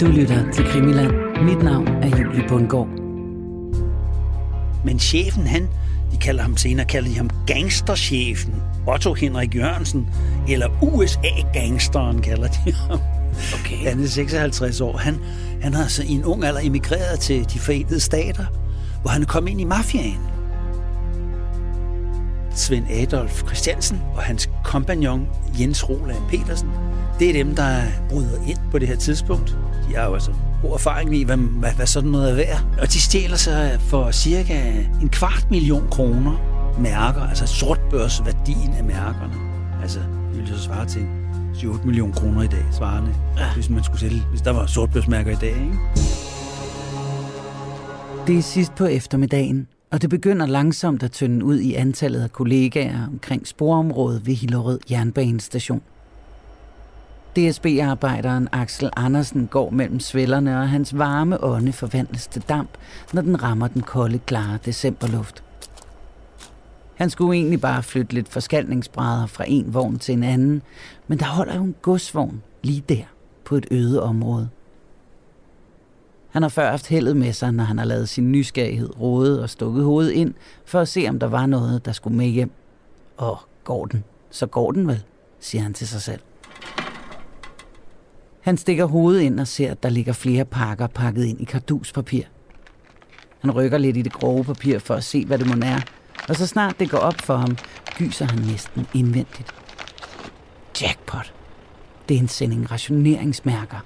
Du lytter til Krimiland. Mit navn er Julie Bundgaard. Men chefen, han, de kalder ham senere, kalder de ham gangsterchefen. Otto Henrik Jørgensen, eller USA-gangsteren kalder de ham. Okay. Han er 56 år. Han, han har altså i en ung alder emigreret til de forenede stater, hvor han kommet ind i mafiaen. Svend Adolf Christiansen og hans kompagnon Jens Roland Petersen, det er dem, der bryder ind på det her tidspunkt. De har jo altså god erfaring i, hvad, hvad, hvad sådan noget er værd. Og de stjæler sig for cirka en kvart million kroner mærker, altså sortbørsværdien af mærkerne. Altså, det ville så svare til 7-8 millioner kroner i dag, svarende, ja. hvis man skulle sælge, hvis der var sortbørsmærker i dag, ikke? Det er sidst på eftermiddagen, og det begynder langsomt at tynde ud i antallet af kollegaer omkring sporområdet ved Hillerød Jernbanestation. DSB-arbejderen Axel Andersen går mellem svællerne, og hans varme ånde forvandles til damp, når den rammer den kolde, klare decemberluft. Han skulle egentlig bare flytte lidt forskalningsbrædder fra en vogn til en anden, men der holder jo en godsvogn lige der på et øde område. Han har før haft heldet med sig, når han har lavet sin nysgerrighed råde og stukket hovedet ind, for at se, om der var noget, der skulle med hjem. Og går den, så går den vel, siger han til sig selv. Han stikker hovedet ind og ser, at der ligger flere pakker pakket ind i karduspapir. Han rykker lidt i det grove papir for at se, hvad det må er, og så snart det går op for ham, gyser han næsten indvendigt. Jackpot. Det er en sending rationeringsmærker.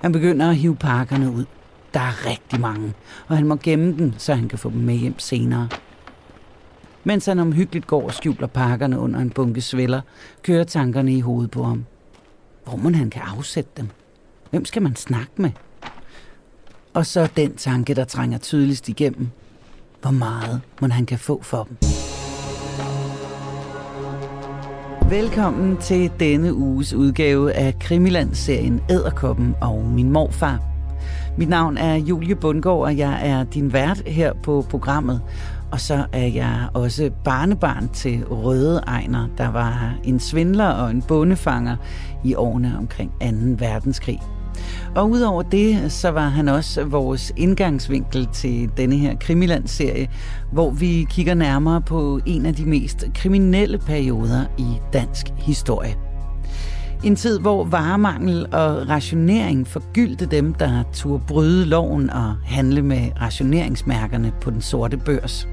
Han begynder at hive pakkerne ud. Der er rigtig mange, og han må gemme dem, så han kan få dem med hjem senere. Mens han omhyggeligt går og skjuler pakkerne under en bunke sveller, kører tankerne i hovedet på ham. Hvor man han kan afsætte dem? Hvem skal man snakke med? Og så den tanke, der trænger tydeligst igennem. Hvor meget man han kan få for dem? Velkommen til denne uges udgave af Krimiland-serien Æderkoppen og min morfar. Mit navn er Julie Bundgaard, og jeg er din vært her på programmet. Og så er jeg også barnebarn til Røde Ejner, der var en svindler og en bondefanger i årene omkring 2. verdenskrig. Og udover det, så var han også vores indgangsvinkel til denne her Krimiland-serie, hvor vi kigger nærmere på en af de mest kriminelle perioder i dansk historie. En tid, hvor varemangel og rationering forgyldte dem, der turde bryde loven og handle med rationeringsmærkerne på den sorte børs.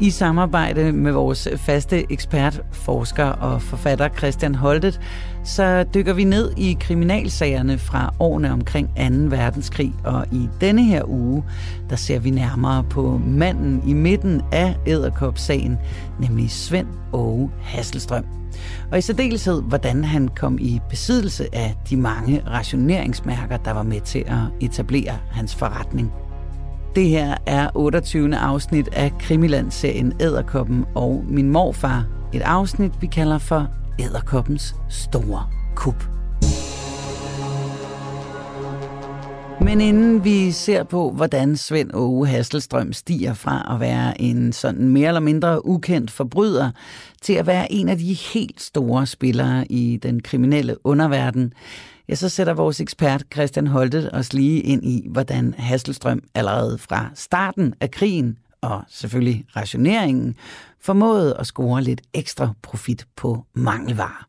I samarbejde med vores faste ekspert, forsker og forfatter Christian Holtet, så dykker vi ned i kriminalsagerne fra årene omkring 2. verdenskrig, og i denne her uge, der ser vi nærmere på manden i midten af Æderkop-sagen, nemlig Svend Åge Hasselstrøm. Og i særdeleshed, hvordan han kom i besiddelse af de mange rationeringsmærker, der var med til at etablere hans forretning. Det her er 28. afsnit af Krimiland-serien Æderkoppen og min morfar. Et afsnit, vi kalder for Æderkoppens store kup. Men inden vi ser på, hvordan Svend Åge Hasselstrøm stiger fra at være en sådan mere eller mindre ukendt forbryder, til at være en af de helt store spillere i den kriminelle underverden, ja, så sætter vores ekspert Christian Holte os lige ind i, hvordan Hasselstrøm allerede fra starten af krigen, og selvfølgelig rationeringen, formåede at score lidt ekstra profit på mangelvarer.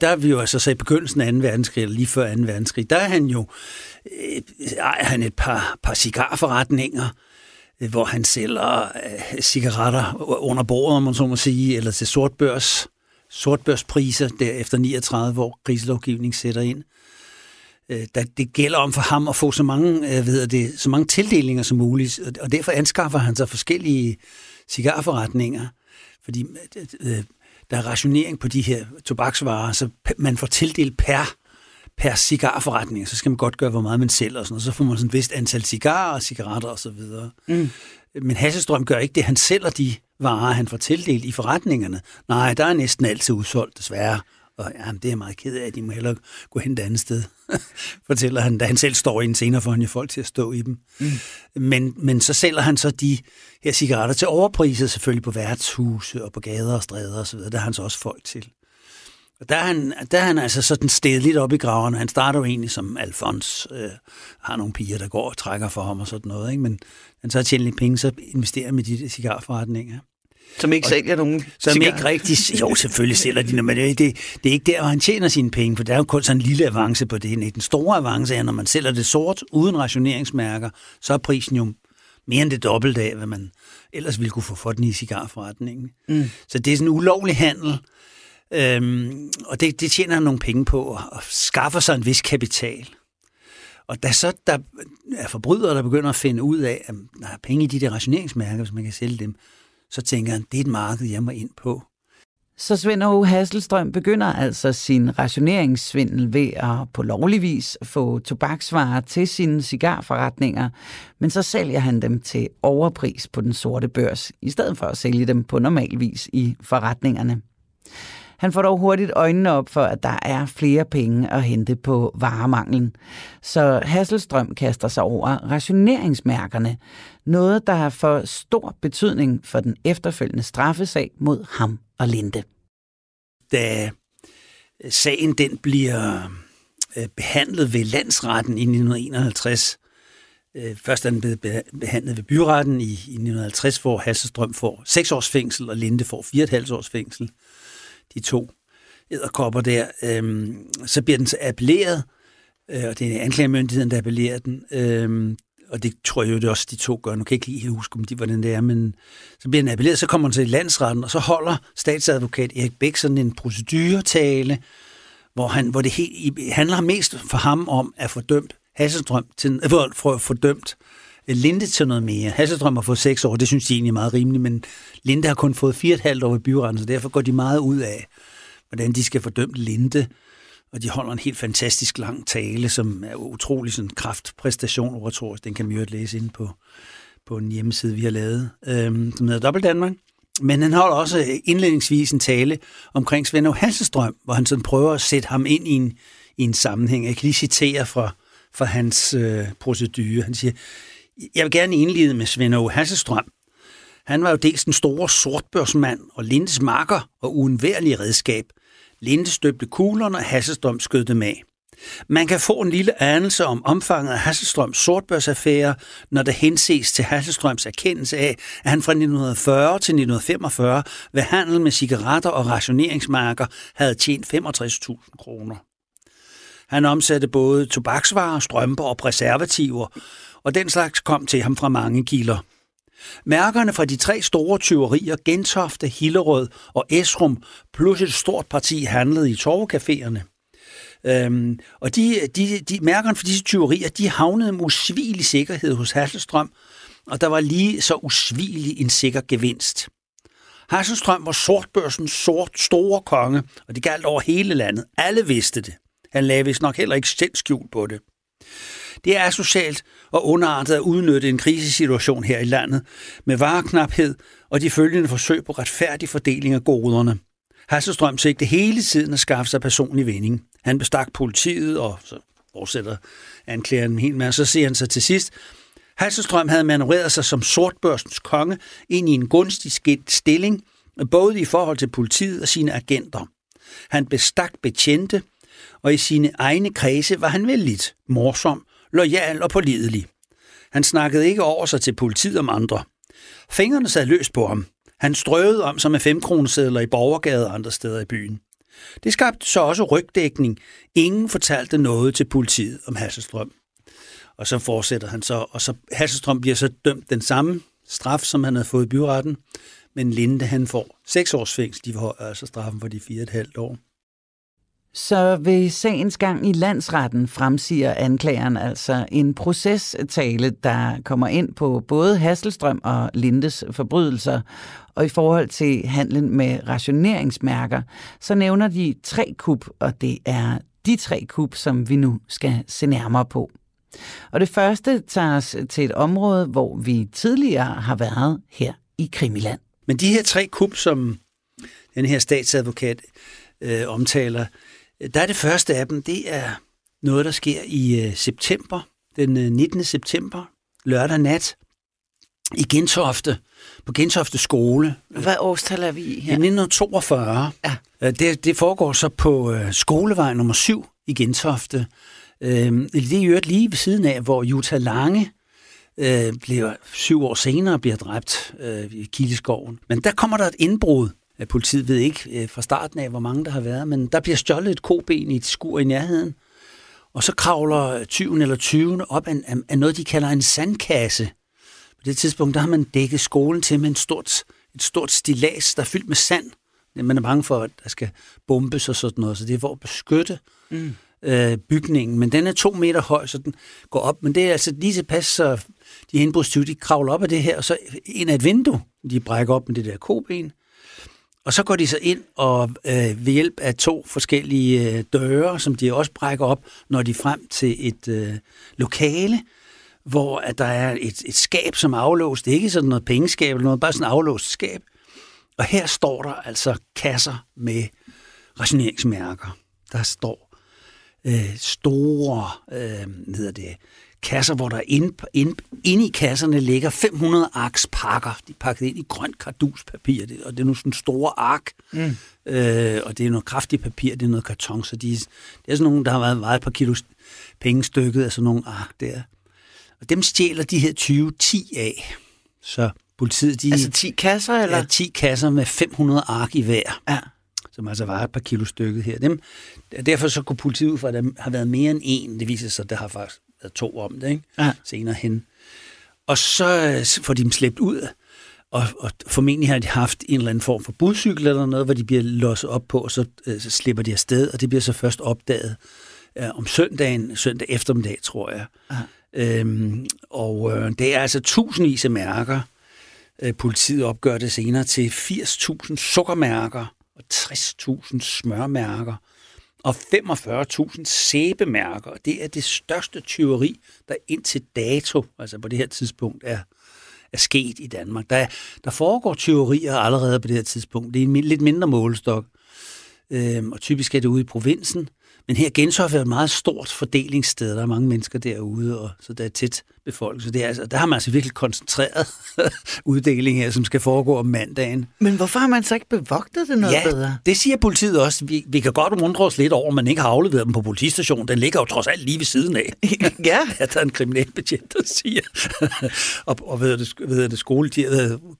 Der er vi jo altså så i begyndelsen af 2. verdenskrig, eller lige før 2. verdenskrig, der er han jo øh, ejer han et par, par cigarforretninger, øh, hvor han sælger øh, cigaretter under bordet, om man så må sige, eller til sortbørs, sortbørspriser der efter 39, hvor krigslovgivning sætter ind. Øh, der, det gælder om for ham at få så mange, øh, ved det, så mange tildelinger som muligt, og derfor anskaffer han sig forskellige cigarforretninger, fordi øh, der er rationering på de her tobaksvarer, så man får tildelt per per cigarforretning, så skal man godt gøre, hvor meget man sælger, og sådan, og så får man sådan et vist antal cigarer, cigaretter og så videre. Mm. Men Hasselstrøm gør ikke det. Han sælger de varer, han får tildelt i forretningerne. Nej, der er næsten altid udsolgt, desværre. Og jamen, det er jeg meget ked af, at de må hellere gå hen et andet sted, fortæller han, da han selv står i en senere for han jo folk til at stå i dem. Mm. Men, men så sælger han så de her cigaretter til overpriser, selvfølgelig på værtshuse og på gader og stræder osv., der har han så også folk til. Og der er han, der er han altså sådan sted lidt op i graven. Han starter jo egentlig som Alfons, øh, har nogle piger, der går og trækker for ham og sådan noget. Ikke? Men han så tjener lidt penge, så investerer med de cigarforretninger. Som ikke sælger nogen Som cigar. ikke rigtig... Jo, selvfølgelig sælger de, men det, det, det er ikke der, hvor han tjener sine penge, for der er jo kun sådan en lille avance på det. Den store avance er, når man sælger det sort, uden rationeringsmærker, så er prisen jo mere end det dobbelte af, hvad man ellers ville kunne få for den i cigarforretningen. Mm. Så det er sådan en ulovlig handel, øhm, og det, det tjener han nogle penge på, og skaffer sig en vis kapital. Og da så der er forbrydere, der begynder at finde ud af, at der er penge i de der rationeringsmærker, hvis man kan sælge dem, så tænker han, det er et marked, jeg må ind på. Så Svend O. Hasselstrøm begynder altså sin rationeringssvindel ved at på lovlig vis få tobaksvarer til sine cigarforretninger, men så sælger han dem til overpris på den sorte børs, i stedet for at sælge dem på normal vis i forretningerne. Han får dog hurtigt øjnene op for, at der er flere penge at hente på varemanglen. Så Hasselstrøm kaster sig over rationeringsmærkerne, noget der har for stor betydning for den efterfølgende straffesag mod ham og Linde. Da sagen den bliver øh, behandlet ved landsretten i 1951, øh, Først er den blevet behandlet ved byretten i 1950, hvor Hasselstrøm får 6 års fængsel, og Linde får 4,5 års fængsel de to æderkopper der, øhm, så bliver den så appelleret, øh, og det er anklagemyndigheden, der appellerer den, øhm, og det tror jeg jo det også, de to gør. Nu kan jeg ikke lige huske, om de, hvordan det er, men så bliver den appelleret, så kommer den til landsretten, og så holder statsadvokat Erik Bæk sådan en proceduretale, hvor, han, hvor det helt, handler mest for ham om at få dømt Hasselstrøm til, øh, for, for, for dømt Øh, Linde til noget mere. Hasselstrøm har fået seks år, det synes de egentlig er meget rimeligt, men Linde har kun fået fire et halvt år ved byretten, så derfor går de meget ud af, hvordan de skal fordømme Linde. Og de holder en helt fantastisk lang tale, som er utrolig sådan kraftpræstation oratorisk. Den kan man jo læse ind på, på en hjemmeside, vi har lavet, øhm, som hedder Dobbelt Danmark. Men han holder også indledningsvis en tale omkring Svend Hasselstrøm, hvor han sådan prøver at sætte ham ind i en, i en sammenhæng. Jeg kan lige citere fra, fra hans øh, procedure. Han siger, jeg vil gerne indlede med Svend Aage Hasselstrøm. Han var jo dels den store sortbørsmand og Lindes marker og uundværlige redskab. Linde støbte kuglerne, og Hasselstrøm skød dem af. Man kan få en lille anelse om omfanget af Hasselstrøms sortbørsaffære, når der henses til Hasselstrøms erkendelse af, at han fra 1940 til 1945 ved handel med cigaretter og rationeringsmarker havde tjent 65.000 kroner. Han omsatte både tobaksvarer, strømper og preservativer, og den slags kom til ham fra mange kilder. Mærkerne fra de tre store tyverier, Gentofte, Hillerød og Esrum, plus et stort parti handlede i torvecaféerne. Øhm, og de, de, de, mærkerne for disse tyverier, de havnede med usvigelig sikkerhed hos Hasselstrøm, og der var lige så usvigelig en sikker gevinst. Hasselstrøm var sortbørsens sort store konge, og det galt over hele landet. Alle vidste det. Han lagde vist nok heller ikke selv skjul på det. Det er socialt og underartet at udnytte en krisesituation her i landet med vareknaphed og de følgende forsøg på retfærdig fordeling af goderne. Hasselstrøm sigte hele tiden at skaffe sig personlig vinding. Han bestak politiet, og så fortsætter anklageren en hel masse. Så siger han sig til sidst, Hasselstrøm havde manøvreret sig som sortbørsens konge ind i en gunstig stilling, både i forhold til politiet og sine agenter. Han bestak betjente, og i sine egne kredse var han vel lidt morsom, lojal og pålidelig. Han snakkede ikke over sig til politiet om andre. Fingrene sad løst på ham. Han strøede om sig med femkronesedler i borgergade og andre steder i byen. Det skabte så også rygdækning. Ingen fortalte noget til politiet om Hasselstrøm. Og så fortsætter han så, og så Hasselstrøm bliver så dømt den samme straf, som han havde fået i byretten, men Linde han får seks års fængsel, de får altså straffen for de fire et halvt år. Så ved sagens gang i landsretten fremsiger anklageren altså en procestale, der kommer ind på både Hasselstrøm og Lindes forbrydelser. Og i forhold til handlen med rationeringsmærker, så nævner de tre kub, og det er de tre kub, som vi nu skal se nærmere på. Og det første tager os til et område, hvor vi tidligere har været her i Krimiland. Men de her tre kub, som den her statsadvokat øh, omtaler, der er det første af dem, det er noget, der sker i øh, september, den 19. Øh, september, lørdag nat. i Gentofte, på Gentofte skole. Hvad årstal er vi i I her? 1942. Ja. Øh, Det, det foregår så på skolevej nummer 7 i Gentofte. Øh, det er i øvrigt lige ved siden af, hvor Jutta Lange bliver syv år senere bliver dræbt i Kildeskoven. Men der kommer der et indbrud. Øh, Politiet ved ikke øh, fra starten af, hvor mange der har været, men der bliver stjålet et koben i et skur i nærheden. Og så kravler tyven eller tyvene op af, af, af noget, de kalder en sandkasse. På det tidspunkt, der har man dækket skolen til med en stort, et stort stilas, der er fyldt med sand. Man er bange for, at der skal bombes og sådan noget, så det er for at beskytte mm. øh, bygningen. Men den er to meter høj, så den går op. Men det er altså lige tilpas, så de indbrudstyve, de kravler op af det her, og så ind af et vindue, de brækker op med det der koben. Og så går de så ind og øh, ved hjælp af to forskellige øh, døre, som de også brækker op, når de er frem til et øh, lokale, hvor at der er et, et skab, som er aflåst. Det er ikke sådan noget pengeskab eller noget, bare sådan et aflåst skab. Og her står der altså kasser med rationeringsmærker. Der står øh, store øh, hvad hedder det, kasser, hvor der inde, inde, inde i kasserne ligger 500 arks pakker. De er pakket ind i grønt karduspapir, det, og det er nogle sådan store ark. Mm. Øh, og det er noget kraftigt papir, det er noget karton, så de, det er sådan nogle, der har været vejet et par kilo penge stykket af sådan nogle ark der. Og dem stjæler de her 20 10 af. Så politiet, de... Altså 10 kasser, eller? Ja, 10 kasser med 500 ark i hver, Ja. som altså var et par kilo stykket her. Dem, derfor så kunne politiet ud fra, at der har været mere end en. Det viser sig, at der har faktisk været to om det, ikke? Ja. senere hen. Og så øh, får de dem slæbt ud, og, og formentlig har de haft en eller anden form for budcykel eller noget, hvor de bliver låst op på, og så, øh, så slipper de afsted, og det bliver så først opdaget øh, om søndagen, søndag eftermiddag, tror jeg. Ja. Øhm, og øh, det er altså tusindvis af mærker. Øh, politiet opgør det senere til 80.000 sukkermærker og 60.000 smørmærker og 45.000 sæbemærker. Det er det største tyveri, der indtil dato, altså på det her tidspunkt, er, er sket i Danmark. Der, er- der foregår tyverier allerede på det her tidspunkt. Det er en lidt mindre målestok, øhm, og typisk er det ude i provinsen. Men her Gentofte er et meget stort fordelingssted. Der er mange mennesker derude, og så der er tæt befolkning. Så det er, altså, der har man altså virkelig koncentreret uddeling her, som skal foregå om mandagen. Men hvorfor har man så ikke bevogtet det noget ja, bedre? det siger politiet også. Vi, vi kan godt undre os lidt over, at man ikke har afleveret dem på politistationen. Den ligger jo trods alt lige ved siden af. ja. Ja, der er en kriminalbetjent, der siger. og og ved det, ved det skole,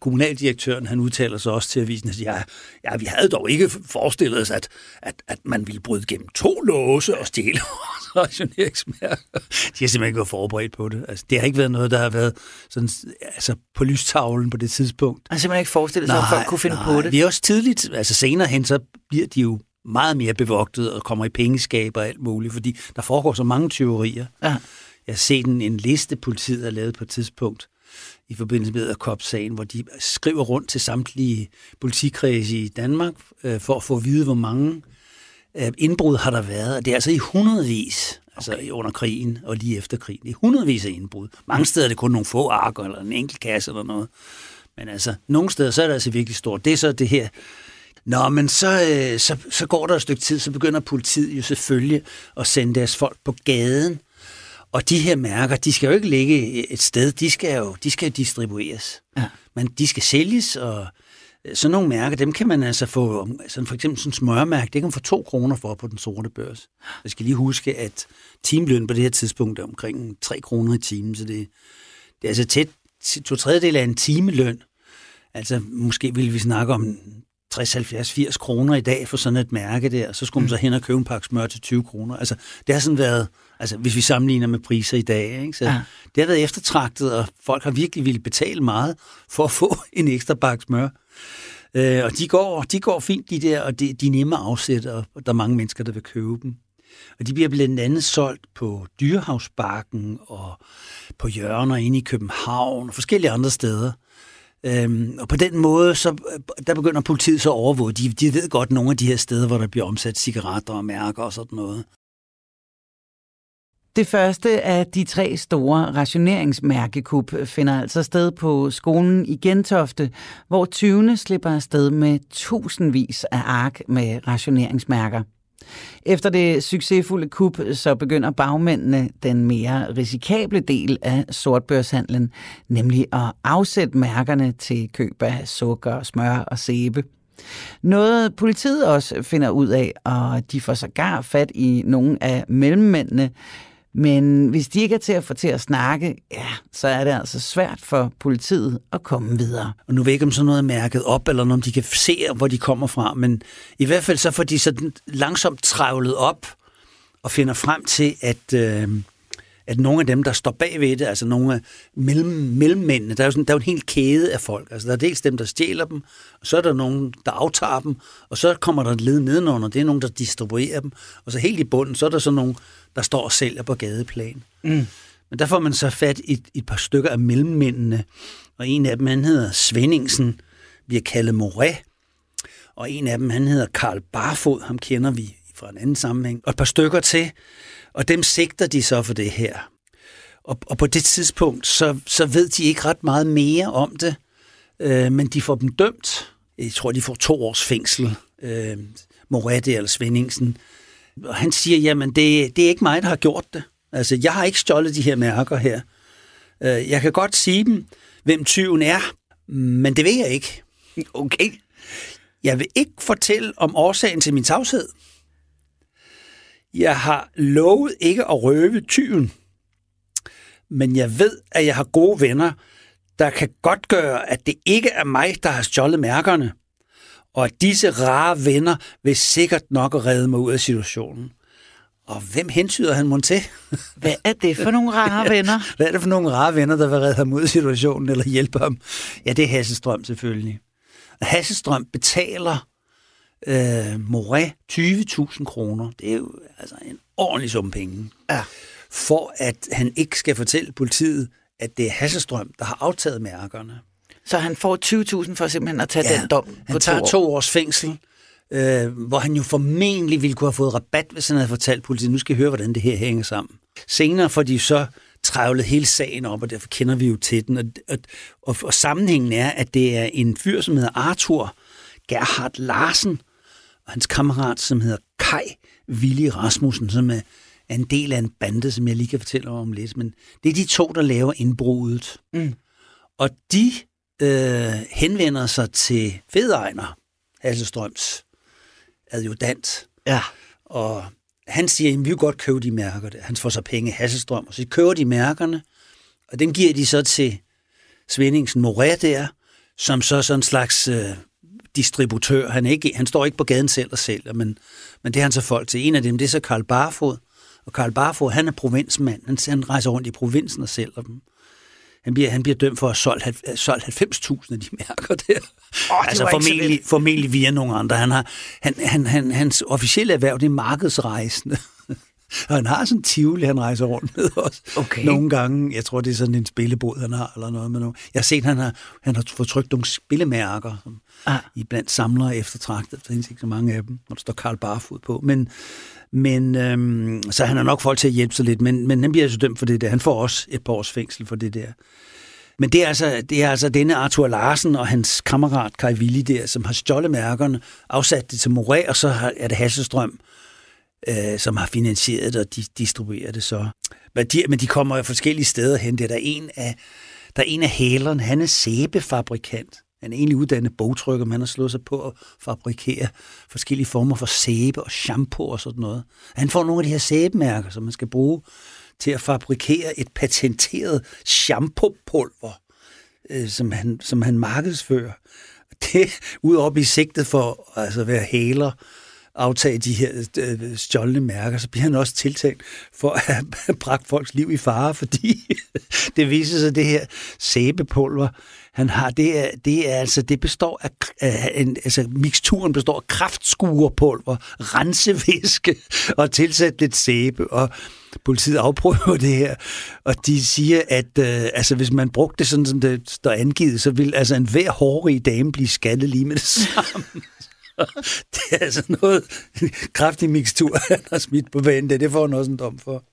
kommunaldirektøren, han udtaler sig også til avisen, at ja, ja, vi havde dog ikke forestillet os, at, at, at man ville bryde gennem to låse og stjæle vores rationeringsmærker. De har simpelthen ikke været forberedt på det. Altså, det har ikke været noget, der har været sådan, altså, på lystavlen på det tidspunkt. Jeg har simpelthen ikke forestillet sig, at folk kunne finde nej. på det. Vi er også tidligt, altså senere hen, så bliver de jo meget mere bevogtet og kommer i pengeskab og alt muligt, fordi der foregår så mange tyverier. Ja. Jeg har set en, en liste, politiet har lavet på et tidspunkt i forbindelse med Edderkop-sagen, hvor de skriver rundt til samtlige politikredse i Danmark øh, for at få at vide, hvor mange øh, indbrud har der været. Og det er altså i hundredvis, altså okay. under krigen og lige efter krigen. Det er hundredvis af indbrud. Mange steder er det kun nogle få arker eller en enkelt kasse eller noget. Men altså, nogle steder så er det altså virkelig stort. Det er så det her Nå, men så, øh, så, så går der et stykke tid, så begynder politiet jo selvfølgelig at sende deres folk på gaden. Og de her mærker, de skal jo ikke ligge et sted, de skal jo de skal distribueres. Ja. Men de skal sælges, og sådan nogle mærker, dem kan man altså få, sådan for eksempel sådan en smørmærke, det kan man få to kroner for på den sorte børs. Jeg skal lige huske, at timeløn på det her tidspunkt er omkring 3 kroner i timen, så det, det er altså tæt, to tredjedel af en timeløn. Altså, måske ville vi snakke om 60, 70, 80 kroner i dag for sådan et mærke der, så skulle man så hen og købe en pakke smør til 20 kroner. Altså, det har sådan været, altså hvis vi sammenligner med priser i dag, ikke? så Ja. ja. det har været eftertragtet, og folk har virkelig ville betale meget for at få en ekstra pakke smør. Øh, og de går, de går fint, de der, og de, de er nemme at afsætte, og der er mange mennesker, der vil købe dem. Og de bliver blandt andet solgt på Dyrehavsbakken og på hjørner inde i København og forskellige andre steder. Øhm, og på den måde, så, øh, der begynder politiet så at overvåge. De, de ved godt nogle af de her steder, hvor der bliver omsat cigaretter og mærker og sådan noget. Det første af de tre store rationeringsmærkekup finder altså sted på skolen i Gentofte, hvor 20. slipper afsted med tusindvis af ark med rationeringsmærker. Efter det succesfulde kup, så begynder bagmændene den mere risikable del af sortbørshandlen, nemlig at afsætte mærkerne til køb af sukker, smør og sæbe. Noget politiet også finder ud af, og de får sågar fat i nogle af mellemmændene, men hvis de ikke er til at få til at snakke, ja, så er det altså svært for politiet at komme videre. Og nu ved jeg ikke, om sådan noget er mærket op, eller om de kan se, hvor de kommer fra, men i hvert fald så får de sådan langsomt travlet op og finder frem til, at, øh, at nogle af dem, der står bagved det, altså nogle af mellem, mellemmændene, der er jo, sådan, der er jo en hel kæde af folk. Altså der er dels dem, der stjæler dem, og så er der nogen, der aftager dem, og så kommer der et led nedenunder, det er nogen, der distribuerer dem, og så helt i bunden, så er der så nogen, der står og sælger på gadeplan. Mm. Men der får man så fat i et, et par stykker af mellemmændene, og en af dem, han hedder Svendingsen, bliver kaldet Moret, og en af dem, han hedder Karl Barfod, ham kender vi fra en anden sammenhæng, og et par stykker til, og dem sigter de så for det her. Og, og på det tidspunkt, så, så ved de ikke ret meget mere om det, øh, men de får dem dømt. Jeg tror, de får to års fængsel, øh, Morette eller Svendingsen. Og han siger, jamen det, det er ikke mig, der har gjort det. Altså, jeg har ikke stjålet de her mærker her. Øh, jeg kan godt sige dem, hvem tyven er, men det ved jeg ikke. Okay. Jeg vil ikke fortælle om årsagen til min tavshed. Jeg har lovet ikke at røve tyven, men jeg ved, at jeg har gode venner, der kan godt gøre, at det ikke er mig, der har stjålet mærkerne, og at disse rare venner vil sikkert nok redde mig ud af situationen. Og hvem hentyder han mon til? Hvad er det for nogle rare venner? Hvad er det for nogle rare venner, der vil redde ham ud af situationen eller hjælpe ham? Ja, det er Hasselstrøm selvfølgelig. Hasselstrøm betaler øh, Moret 20.000 kroner. Det er jo altså en ordentlig sum penge. Ja. For at han ikke skal fortælle politiet, at det er Hasselstrøm, der har aftaget mærkerne. Så han får 20.000 for simpelthen at tage ja, den dom på han tager to, år. to års fængsel, øh, hvor han jo formentlig ville kunne have fået rabat, hvis han havde fortalt politiet, nu skal I høre, hvordan det her hænger sammen. Senere får de så trævlet hele sagen op, og derfor kender vi jo til den. Og, og, og, og sammenhængen er, at det er en fyr, som hedder Arthur Gerhard Larsen, og hans kammerat, som hedder Kai Willy Rasmussen, som er en del af en bande, som jeg lige kan fortælle om lidt. Men det er de to, der laver indbruddet. Mm. Og de øh, henvender sig til Fedejner, Hasselstrøms adjudant. Ja. Og han siger, at vi vil godt købe de mærker. Der. Han får så penge Hasselstrøm, og så køber de mærkerne, og den giver de så til Svendingsen Moret der, som så sådan en slags øh, distributør. Han, er ikke, han står ikke på gaden selv og sælger, men, men det er han så folk til. En af dem, det er så Karl Barfod. Og Karl Barfod, han er provinsmand. Han, han rejser rundt i provinsen og sælger dem. Han bliver, han bliver dømt for at have solgt, 90.000 af de mærker der. Oh, altså formentlig, formentlig via nogle andre. Han har, han, han, han, hans officielle erhverv, det er markedsrejsende. Og han har sådan en tivoli, han rejser rundt med også. Okay. Nogle gange, jeg tror, det er sådan en spillebod, han har, eller noget med noget. Jeg har set, han har, han har fået trykt nogle spillemærker, som ah. i blandt samlere eftertragtet. Der findes ikke så mange af dem, hvor der står Karl Barfod på. Men, men øhm, så han har nok folk til at hjælpe sig lidt, men, men han bliver altså dømt for det der. Han får også et par års fængsel for det der. Men det er, altså, det er altså denne Arthur Larsen og hans kammerat Kai Willi der, som har stjålet mærkerne, afsat det til Moret, og så er det Hasselstrøm, øh, som har finansieret det, og de distribuerer det så. Men de, men de kommer jo forskellige steder hen. Det er der en af, der er en af hælerne, han er sæbefabrikant. Han er egentlig uddannet bogtrykker, men han har slået sig på at fabrikere forskellige former for sæbe og shampoo og sådan noget. Han får nogle af de her sæbemærker, som man skal bruge til at fabrikere et patenteret shampoo-pulver, øh, som, han, som han markedsfører. Det ud op i sigtet for altså, at være hæler, aftage de her øh, stjålne mærker, så bliver han også tiltalt for at have bragt folks liv i fare, fordi det viser sig, at det her sæbepulver, han har, det er, det er altså, det består af, af en, altså miksturen består af kraftskuerpulver, rensevæske og tilsat lidt sæbe, og politiet afprøver det her, og de siger, at øh, altså, hvis man brugte det sådan, som det står angivet, så vil altså en hver hårrig dame blive skaldet lige med det samme. det er altså noget kraftig mikstur, han har smidt på banen. Det, det får han også en dom for.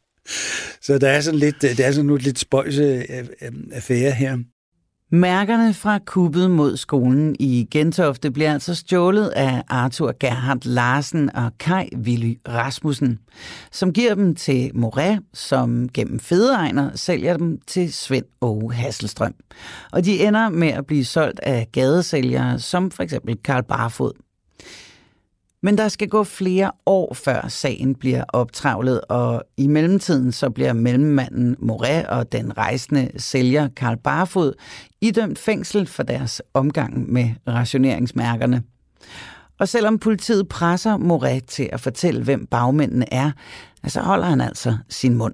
Så der er sådan lidt, øh, det er sådan nu lidt spøjse øh, øh, affære her. Mærkerne fra kuppet mod skolen i Gentofte bliver altså stjålet af Arthur Gerhard Larsen og Kai Willy Rasmussen, som giver dem til Moret, som gennem fedeegner sælger dem til Svend Åge Hasselstrøm. Og de ender med at blive solgt af gadesælgere, som for eksempel Karl Barfod. Men der skal gå flere år, før sagen bliver optravlet, og i mellemtiden så bliver mellemmanden Moret og den rejsende sælger Karl Barfod idømt fængsel for deres omgang med rationeringsmærkerne. Og selvom politiet presser Moret til at fortælle, hvem bagmændene er, så holder han altså sin mund.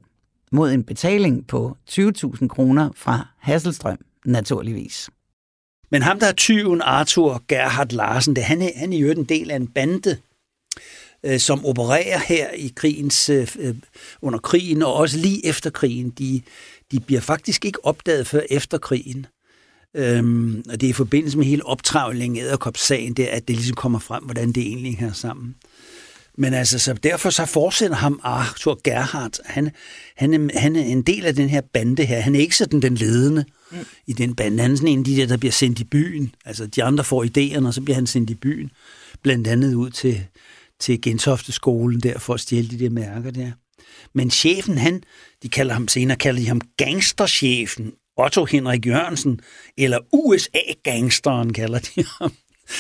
Mod en betaling på 20.000 kroner fra Hasselstrøm, naturligvis. Men ham, der er tyven, Arthur Gerhard Larsen, det, han, er, han er jo en del af en bande, øh, som opererer her i krigens, øh, øh, under krigen, og også lige efter krigen. De, de bliver faktisk ikke opdaget før efter krigen. Øhm, og det er i forbindelse med hele optravlingen af sagen det, at det ligesom kommer frem, hvordan det egentlig hænger sammen. Men altså, så derfor så fortsætter ham Arthur Gerhardt. Han, han, er, han er en del af den her bande her. Han er ikke sådan den ledende mm. i den bande. Han er sådan en af de der, der bliver sendt i byen. Altså, de andre får idéerne, og så bliver han sendt i byen. Blandt andet ud til, til Gentofte skolen der for at stjæle de der mærker der. Men chefen, han, de kalder ham senere, kalder de ham gangsterchefen, Otto Henrik Jørgensen, eller USA-gangsteren kalder de ham.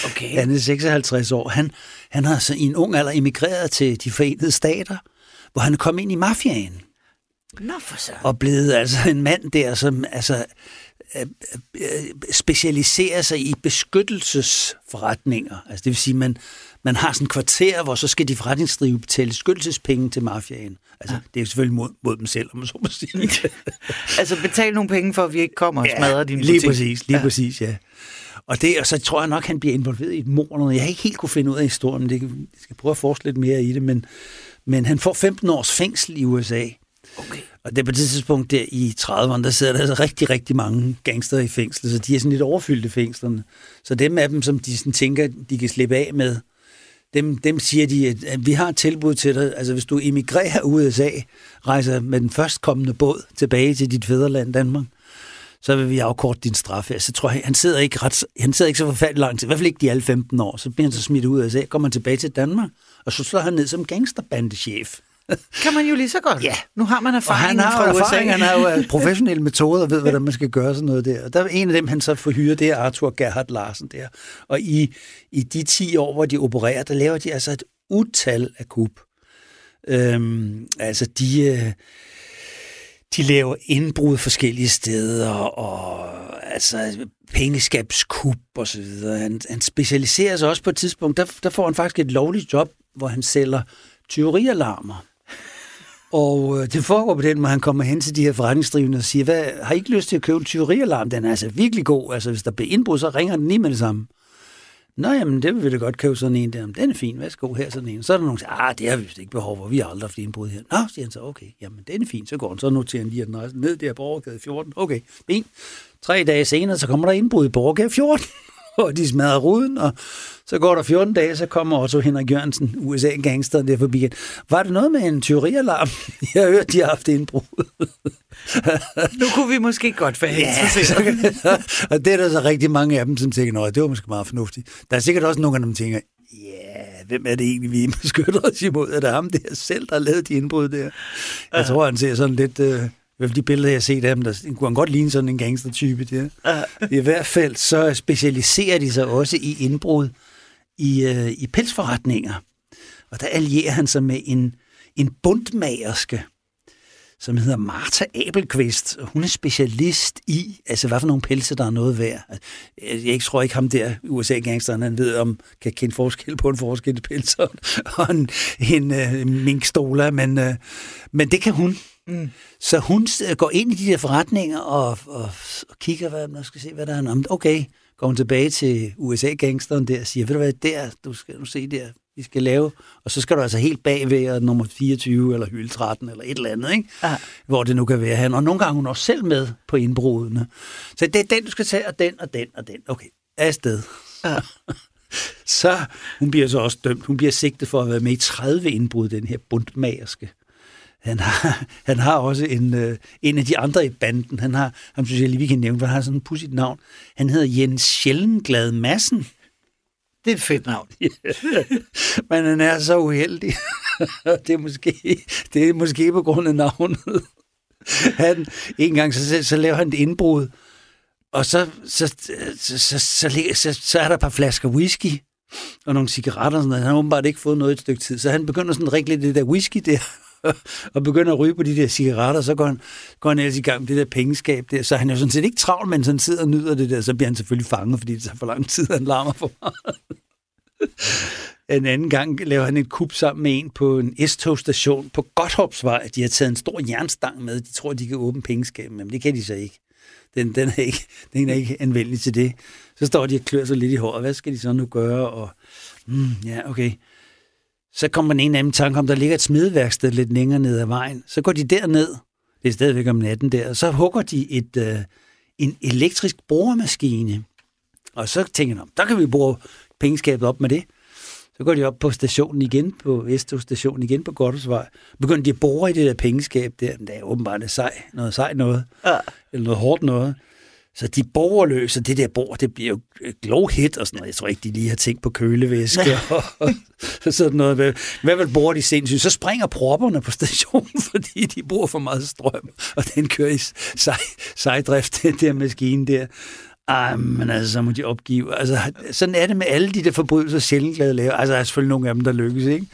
Okay. Han er 56 år. Han, han har så i en ung alder emigreret til de forenede stater, hvor han kommet ind i mafiaen. Nå for så. Og blevet altså en mand der, som altså, øh, øh, specialiserer sig i beskyttelsesforretninger. Altså det vil sige, man, man har sådan en kvarter, hvor så skal de forretningsdrive betale beskyttelsespenge til mafiaen. Altså, ja. det er selvfølgelig mod, mod dem selv, om man så må sige. altså betale nogle penge for, at vi ikke kommer og ja, smadrer din butik. lige præcis, lige ja. præcis, ja. Og, det, og så tror jeg nok, han bliver involveret i et mord. Jeg har ikke helt kunne finde ud af historien, men det, jeg skal prøve at forske lidt mere i det. Men, men han får 15 års fængsel i USA. Okay. Og det er på det tidspunkt der i 30'erne, der sidder der altså rigtig, rigtig mange gangster i fængsel, så de er sådan lidt overfyldte fængslerne. Så dem af dem, som de sådan tænker, de kan slippe af med, dem, dem siger de, at vi har et tilbud til dig. Altså hvis du emigrerer USA, rejser med den førstkommende båd tilbage til dit fædreland Danmark, så vil vi afkorte din straf. Altså, tror jeg, han sidder ikke ret, han sidder ikke så forfærdelig lang tid, i hvert fald ikke de alle 15 år. Så bliver han så smidt ud af USA, kommer han tilbage til Danmark, og så slår han ned som gangsterbandechef. Kan man jo lige så godt. Ja. Nu har man erfaring og han har fra erfaring, han har jo professionelle metoder og ved, hvordan man skal gøre sådan noget der. Og der er en af dem, han så får hyret, det er Arthur Gerhard Larsen der. Og i, i de 10 år, hvor de opererer, der laver de altså et utal af kub. Øhm, altså de... Øh, de laver indbrud forskellige steder, og altså pengeskabskub og så videre. Han, han specialiserer sig også på et tidspunkt, der, der får han faktisk et lovligt job, hvor han sælger tyverialarmer. Og øh, det foregår på den måde, han kommer hen til de her forretningsdrivende og siger, Hvad, har I ikke lyst til at købe en tyverialarm? Den er altså virkelig god. Altså, hvis der bliver indbrud, så ringer den lige med det samme. Nå, jamen, det vil vi da godt købe sådan en der. Den er fin, værsgo, her sådan en. Så er der nogen, der siger, ah, det har vi ikke behov for, vi har aldrig haft indbrud her. Nå, siger han så, okay, jamen, den er fin, så går han, så noterer han lige den ned der på overgade 14. Okay, fint. Tre dage senere, så kommer der indbrud i Borgade 14 og de smadrer ruden, og så går der 14 dage, så kommer Otto Henrik Jørgensen, USA-gangster, der forbi. Var det noget med en tyverialarm? Jeg har hørt, de har haft indbrud. nu kunne vi måske godt være ja, og det er der så rigtig mange af dem, som tænker, at det var måske meget fornuftigt. Der er sikkert også nogle af dem, der tænker, ja, hvem er det egentlig, vi beskytter os imod? Er det ham der selv, der har lavet de indbrud der? Jeg tror, han ser sådan lidt... Øh, hvert de billeder, jeg har set af dem, der kunne han godt ligne sådan en gangstertype. Der. I hvert fald så specialiserer de sig også i indbrud i, øh, i pelsforretninger. Og der allierer han sig med en, en bundmagerske, som hedder Martha Abelqvist. Hun er specialist i, altså hvad for nogle pelse, der er noget værd. Jeg, jeg tror ikke ham der, USA-gangsteren, han ved, om kan kende forskel på en forskel pels og en, en, en minkstoler, men, øh, men det kan hun. Mm. Så hun går ind i de der forretninger og, og, og kigger, hvad man skal se, hvad der er. Om. Okay, går hun tilbage til USA-gangsteren der og siger, ved du hvad, der, du skal nu se der, vi skal lave, og så skal du altså helt bagved nummer 24 eller hylde 13 eller et eller andet, ikke? Aha. hvor det nu kan være han. Og nogle gange hun også selv med på indbrudene. Så det er den, du skal tage, og den, og den, og den. Okay, afsted. så hun bliver så også dømt. Hun bliver sigtet for at været med i 30 indbrud, den her bundmagerske han har, han har også en, øh, en af de andre i banden. Han har, ham synes jeg lige, vi kan nævne, for han har sådan en pudsigt navn. Han hedder Jens Sjællenglad Madsen. Det er et fedt navn. Men han er så uheldig. det, er måske, det er måske på grund af navnet. Han, en gang så, så laver han et indbrud, og så, så, så, så, så, så, så er der et par flasker whisky og nogle cigaretter og sådan noget. Han har åbenbart ikke fået noget et stykke tid, så han begynder sådan rigtig lidt det der whisky der, og begynder at ryge på de der cigaretter, så går han, går han ellers i gang med det der pengeskab der. Så han er jo sådan set ikke travl, men han sidder og nyder det der, så bliver han selvfølgelig fanget, fordi det tager for lang tid, han larmer for meget. En anden gang laver han et kup sammen med en på en S-togstation på Godthopsvej. De har taget en stor jernstang med. De tror, de kan åbne pengeskabet, men det kan de så ikke. Den, den, er ikke, den er ikke anvendelig til det. Så står de og klør sig lidt i håret. Hvad skal de så nu gøre? Og, mm, ja, okay. Så kommer man en anden tanke om, der ligger et smedeværksted lidt længere ned ad vejen. Så går de derned. Det er stadigvæk om natten der. Og så hugger de et, øh, en elektrisk boremaskine. Og så tænker de, der kan vi bruge pengeskabet op med det. Så går de op på stationen igen, på Vesto-stationen igen på Goddersvej. Begynder de at bore i det der pengeskab der. Men det er åbenbart noget sej, noget sej noget. Ja. Eller noget hårdt noget. Så de borgerløse, det der bor, det bliver jo glow hit og sådan noget. Jeg tror ikke, de lige har tænkt på kølevæske og, og sådan noget. Hvad vil bor de sindssygt? Så springer propperne på stationen, fordi de bruger for meget strøm, og den kører i sej, sejdrift, den der maskine der. Ej, men altså, så må de opgive. Altså, sådan er det med alle de der forbrydelser, sjældent glade laver. Altså, der er selvfølgelig nogle af dem, der lykkes, ikke?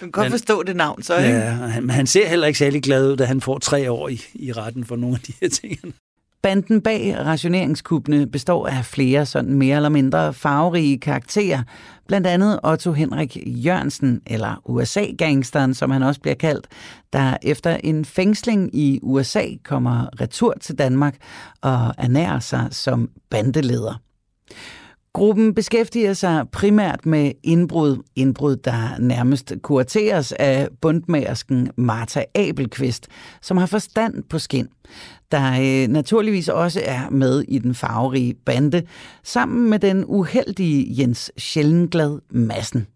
Du kan godt men, forstå det navn, så, ikke? Ja, men han ser heller ikke særlig glad ud, da han får tre år i, i retten for nogle af de her ting. Banden bag rationeringskubbene består af flere sådan mere eller mindre farverige karakterer, blandt andet Otto Henrik Jørgensen, eller USA-gangsteren, som han også bliver kaldt, der efter en fængsling i USA kommer retur til Danmark og ernærer sig som bandeleder. Gruppen beskæftiger sig primært med indbrud, indbrud, der nærmest kurateres af bundmærsken Martha Abelqvist, som har forstand på skin, der øh, naturligvis også er med i den farverige bande, sammen med den uheldige Jens Sjællenglad Massen.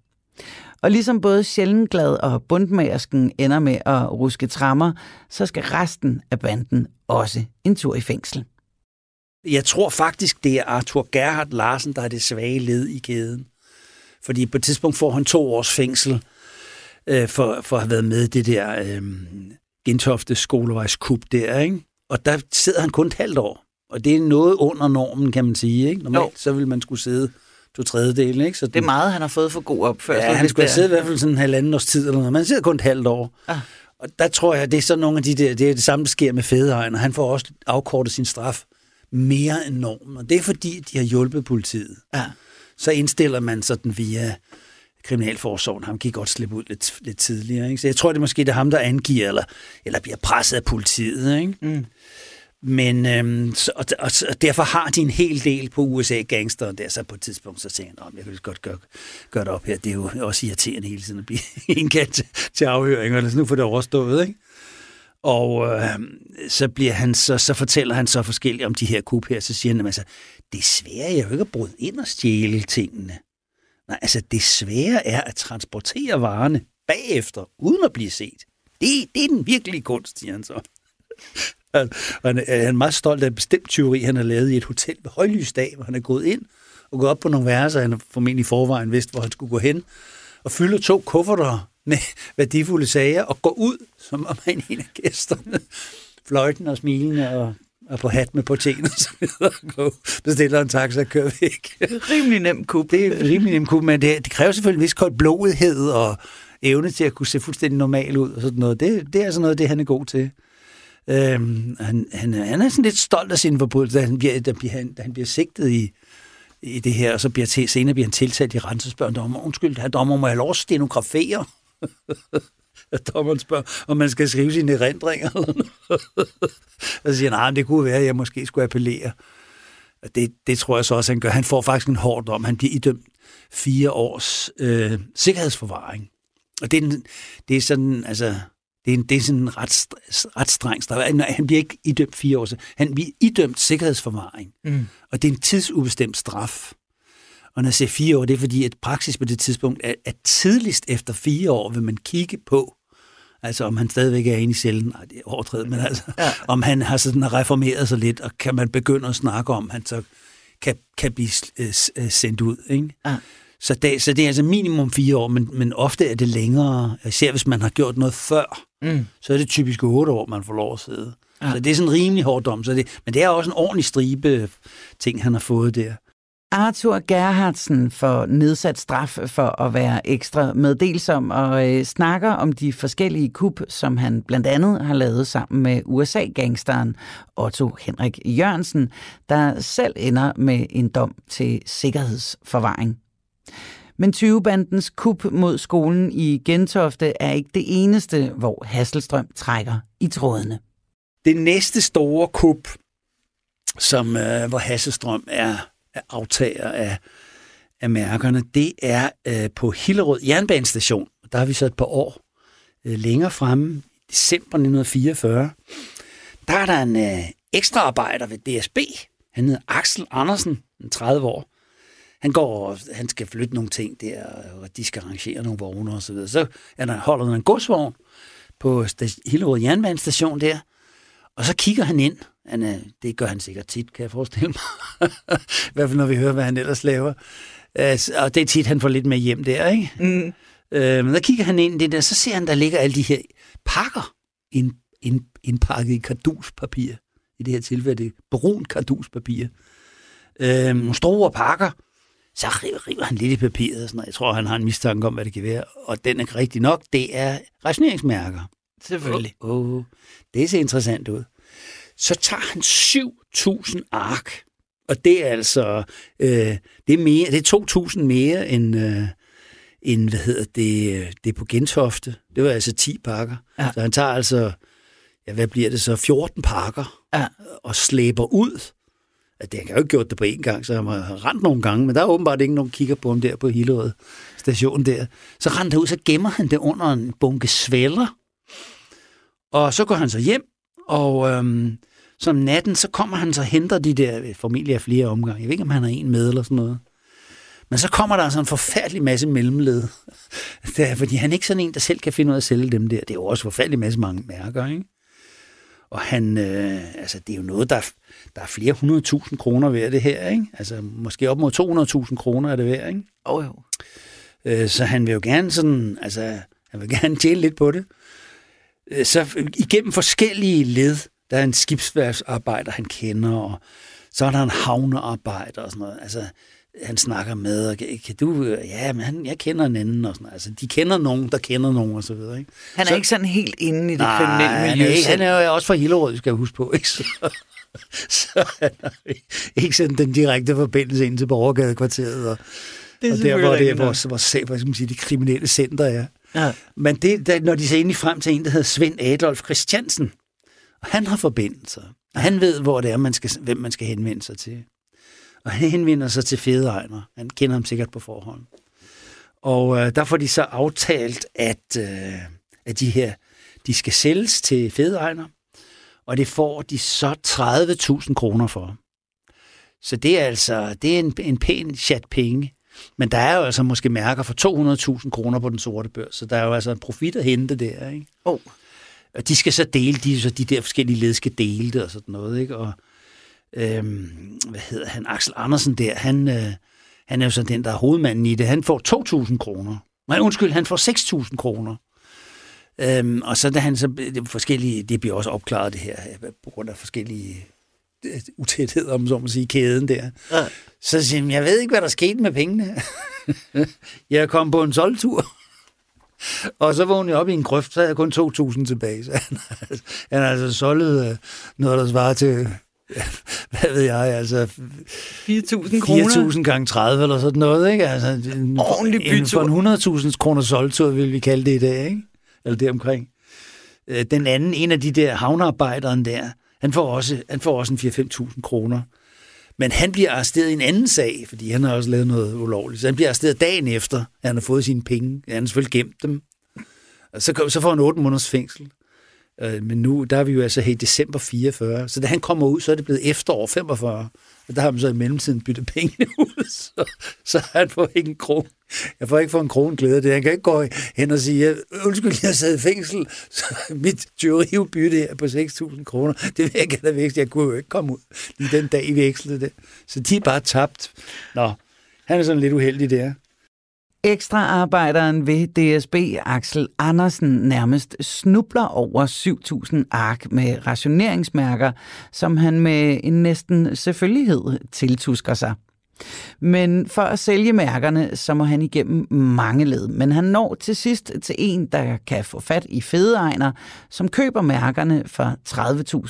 Og ligesom både Sjællenglad og bundmærsken ender med at ruske trammer, så skal resten af banden også en tur i fængsel. Jeg tror faktisk, det er Arthur Gerhard Larsen, der er det svage led i kæden. Fordi på et tidspunkt får han to års fængsel øh, for, for at have været med i det der øh, Gentofte skolevejskup der, ikke? Og der sidder han kun et halvt år. Og det er noget under normen, kan man sige. Ikke? Normalt jo. så vil man skulle sidde to tredjedele. Ikke? Så det er meget, han har fået for god opførsel. Ja, han skulle have siddet i hvert fald sådan en halvanden års tid eller noget. Man sidder kun et halvt år. Ah. Og der tror jeg, det er sådan nogle af de der, det er det samme, der sker med Fedeegn, og han får også afkortet sin straf mere end normen. Og det er fordi, de har hjulpet politiet. Ja. Så indstiller man sådan via Kriminalforsorgen. Han kan godt slippe ud lidt, lidt tidligere. Ikke? Så jeg tror, det er måske det er ham, der angiver, eller, eller bliver presset af politiet. Ikke? Mm. Men øhm, så, og, og, og derfor har de en hel del på USA-gangster, der så på et tidspunkt så siger han, jeg kan godt gøre, gøre det op her. Det er jo også irriterende hele tiden at blive indkaldt til, til afhøringer, så nu får det overstået, ikke? Og øh, så, bliver han, så, så fortæller han så forskelligt om de her kup her, så siger han, altså, det svære er jo ikke at bryde ind og stjæle tingene. Nej, altså det svære er at transportere varerne bagefter, uden at blive set. Det, det er den virkelige kunst, siger han så. og han er meget stolt af en bestemt teori, han har lavet i et hotel ved højlysdag, hvor han er gået ind og gået op på nogle værelser, han har formentlig i forvejen vidst, hvor han skulle gå hen, og fylde to kufferter med værdifulde sager, og gå ud, som om han en af gæsterne, fløjten og smilende og og på hat med porten og så videre, bestiller en taxa og kører væk. Rimelig nem kub. Det er rimelig nem kub, men det, det kræver selvfølgelig en vis kold blodhed og evne til at kunne se fuldstændig normal ud og sådan noget. Det, det er sådan noget, det han er god til. Øhm, han, han, han er sådan lidt stolt af sin forbrydelse, da han bliver, da bliver, han, da han bliver sigtet i, i det her, og så bliver til, senere bliver han tilsat i rensespørg. Dommer, undskyld, her dommer, må jeg lov at stenografere? At dommeren spørger, om man skal skrive sine erindringer eller noget. og så siger han, nej, det kunne være, at jeg måske skulle appellere. Og det, det tror jeg så også, han gør. Han får faktisk en hård dom. Han bliver idømt fire års øh, sikkerhedsforvaring. Og det er, det er sådan, altså, det er, det er sådan ret, ret streng straf. Han bliver ikke idømt fire år, han bliver idømt sikkerhedsforvaring. Mm. Og det er en tidsubestemt straf. Og når jeg siger fire år, det er fordi, at praksis på det tidspunkt er, at tidligst efter fire år vil man kigge på, Altså om han stadigvæk er inde i cellen, nej, det er overdrevet, men altså, ja. om han har sådan reformeret sig lidt, og kan man begynde at snakke om, han så kan, kan blive øh, øh, sendt ud. Ikke? Ja. Så, det, så det er altså minimum fire år, men, men ofte er det længere. Især hvis man har gjort noget før, mm. så er det typisk otte år, man får lov at sidde. Ja. Så det er sådan en rimelig hård dom. Så det, men det er også en ordentlig stribe ting, han har fået der. Arthur Gerhardsen får nedsat straf for at være ekstra meddelsom og øh, snakker om de forskellige kup, som han blandt andet har lavet sammen med USA-gangsteren Otto Henrik Jørgensen, der selv ender med en dom til sikkerhedsforvaring. Men 20-bandens kup mod skolen i Gentofte er ikke det eneste, hvor Hasselstrøm trækker i trådene. Det næste store kup, som, øh, hvor Hasselstrøm er aftager af, af mærkerne, det er øh, på Hillerød Jernbanestation. Der har vi så et par år øh, længere fremme, i december 1944. Der er der en øh, ekstra arbejder ved DSB. Han hedder Axel Andersen, en 30 år. Han går, han skal flytte nogle ting der, og de skal arrangere nogle vogne og så videre. Så er der, holder der en godsvogn på Hillerød Jernbanestation der, og så kigger han ind. Han, det gør han sikkert tit, kan jeg forestille mig. I hvert fald, når vi hører, hvad han ellers laver. Altså, og det er tit, han får lidt med hjem der, ikke? Mm. Øh, men der kigger han ind i det der, så ser han, der ligger alle de her pakker ind, ind, indpakket i karduspapir. I det her tilfælde, det er brun karduspapir. Øh, nogle store pakker. Så river, river han lidt i papiret. Og sådan noget. Jeg tror, han har en mistanke om, hvad det kan være. Og den er rigtig nok. Det er rationeringsmærker. Selvfølgelig. Oh, oh, det ser interessant ud. Så tager han 7.000 ark, og det er altså øh, det er mere, det er 2.000 mere end, øh, end hvad hedder det, det er på Gentofte. Det var altså 10 pakker. Ja. Så han tager altså, ja, hvad bliver det så, 14 pakker ja. og slæber ud. At det, han kan jo ikke gjort det på én gang, så han har rent nogle gange, men der er åbenbart ikke nogen, kigger på ham der på Hillerød station der. Så rent ud, så gemmer han det under en bunke svælder, og så går han så hjem, og øhm, som natten, så kommer han så henter de der, familie af flere omgange. Jeg ved ikke, om han har en med eller sådan noget. Men så kommer der altså en forfærdelig masse mellemled. Det er, fordi han er ikke sådan en, der selv kan finde ud af at sælge dem der. Det er jo også forfærdelig masse mange mærker, ikke? Og han, øh, altså det er jo noget, der, der er flere hundredtusind kroner værd det her, ikke? Altså måske op mod 200.000 kroner er det værd, ikke? Oh, jo. Øh, så han vil jo gerne sådan, altså han vil gerne tjene lidt på det. Øh, så igennem forskellige led, der er en skibsværksarbejder, han kender, og så er der en havnearbejder og sådan noget. Altså, han snakker med, og kan, du, ja, men han, jeg kender en anden, og sådan. Altså, de kender nogen, der kender nogen, og så videre, ikke? Han er så, ikke sådan helt inde i det nej, kriminelle miljø. Nej, han er jo også fra Hillerød, skal jeg huske på, ikke? Så, så han er ikke sådan den direkte forbindelse ind til Borgergadekvarteret, og, det er og der, hvor det er vores, vores, hvad skal man sige, de kriminelle center er. Ja. Men det, der, når de ser egentlig frem til en, der hedder Svend Adolf Christiansen, og han har forbindelser. Og han ved, hvor det er, man skal, hvem man skal henvende sig til. Og han henvender sig til Fedeegner. Han kender ham sikkert på forhånd. Og øh, der får de så aftalt, at, øh, at de her, de skal sælges til Fedeegner, Og det får de så 30.000 kroner for. Så det er altså det er en, en pæn chat penge. Men der er jo altså måske mærker for 200.000 kroner på den sorte børs, så der er jo altså en profit at hente der, ikke? Oh. Og de skal så dele, de, så de der forskellige led skal dele det og sådan noget, ikke? Og øhm, hvad hedder han, Axel Andersen der, han, øh, han er jo så den, der er hovedmanden i det. Han får 2.000 kroner. Nej, undskyld, han får 6.000 kroner. Øhm, og så da han så det forskellige, det bliver også opklaret det her, på grund af forskellige utætheder, om så må sige, kæden der. Ja. Så siger han, jeg ved ikke, hvad der skete med pengene. jeg kom på en solgtur. Og så vågnede jeg op i en grøft, så havde jeg kun 2.000 tilbage. Så han, han har altså solgt øh, noget, der svarer til, hvad ved jeg, altså... 4.000 kroner? 4.000 gange 30 eller sådan noget, ikke? Altså, en, Ordentlig bytur. For en 100.000 kroner solgtur, vil vi kalde det i dag, ikke? Eller deromkring. Øh, den anden, en af de der havnearbejderen der, han får også, han får også en 4-5.000 kroner. Men han bliver arresteret i en anden sag, fordi han har også lavet noget ulovligt. Så han bliver arresteret dagen efter, at han har fået sine penge. Han har selvfølgelig gemt dem. Og så, så får han 8 måneders fængsel. Øh, men nu, der er vi jo altså her i december 44, så da han kommer ud, så er det blevet efterår 45. Og der har man så i mellemtiden byttet penge ud, så, så han får ikke en krone. Jeg får ikke få en krone glæde af det. Han kan ikke gå hen og sige, øh, undskyld, jeg sad i fængsel, så mit tyveribytte er på 6.000 kroner. Det vil jeg gerne vækst. Jeg kunne jo ikke komme ud lige den dag, I vekslede det. Så de er bare tabt. Nå, han er sådan lidt uheldig der. Ekstraarbejderen ved DSB, Axel Andersen, nærmest snubler over 7.000 ark med rationeringsmærker, som han med en næsten selvfølgelighed tiltusker sig. Men for at sælge mærkerne, så må han igennem mange led. Men han når til sidst til en, der kan få fat i fedeegner, som køber mærkerne for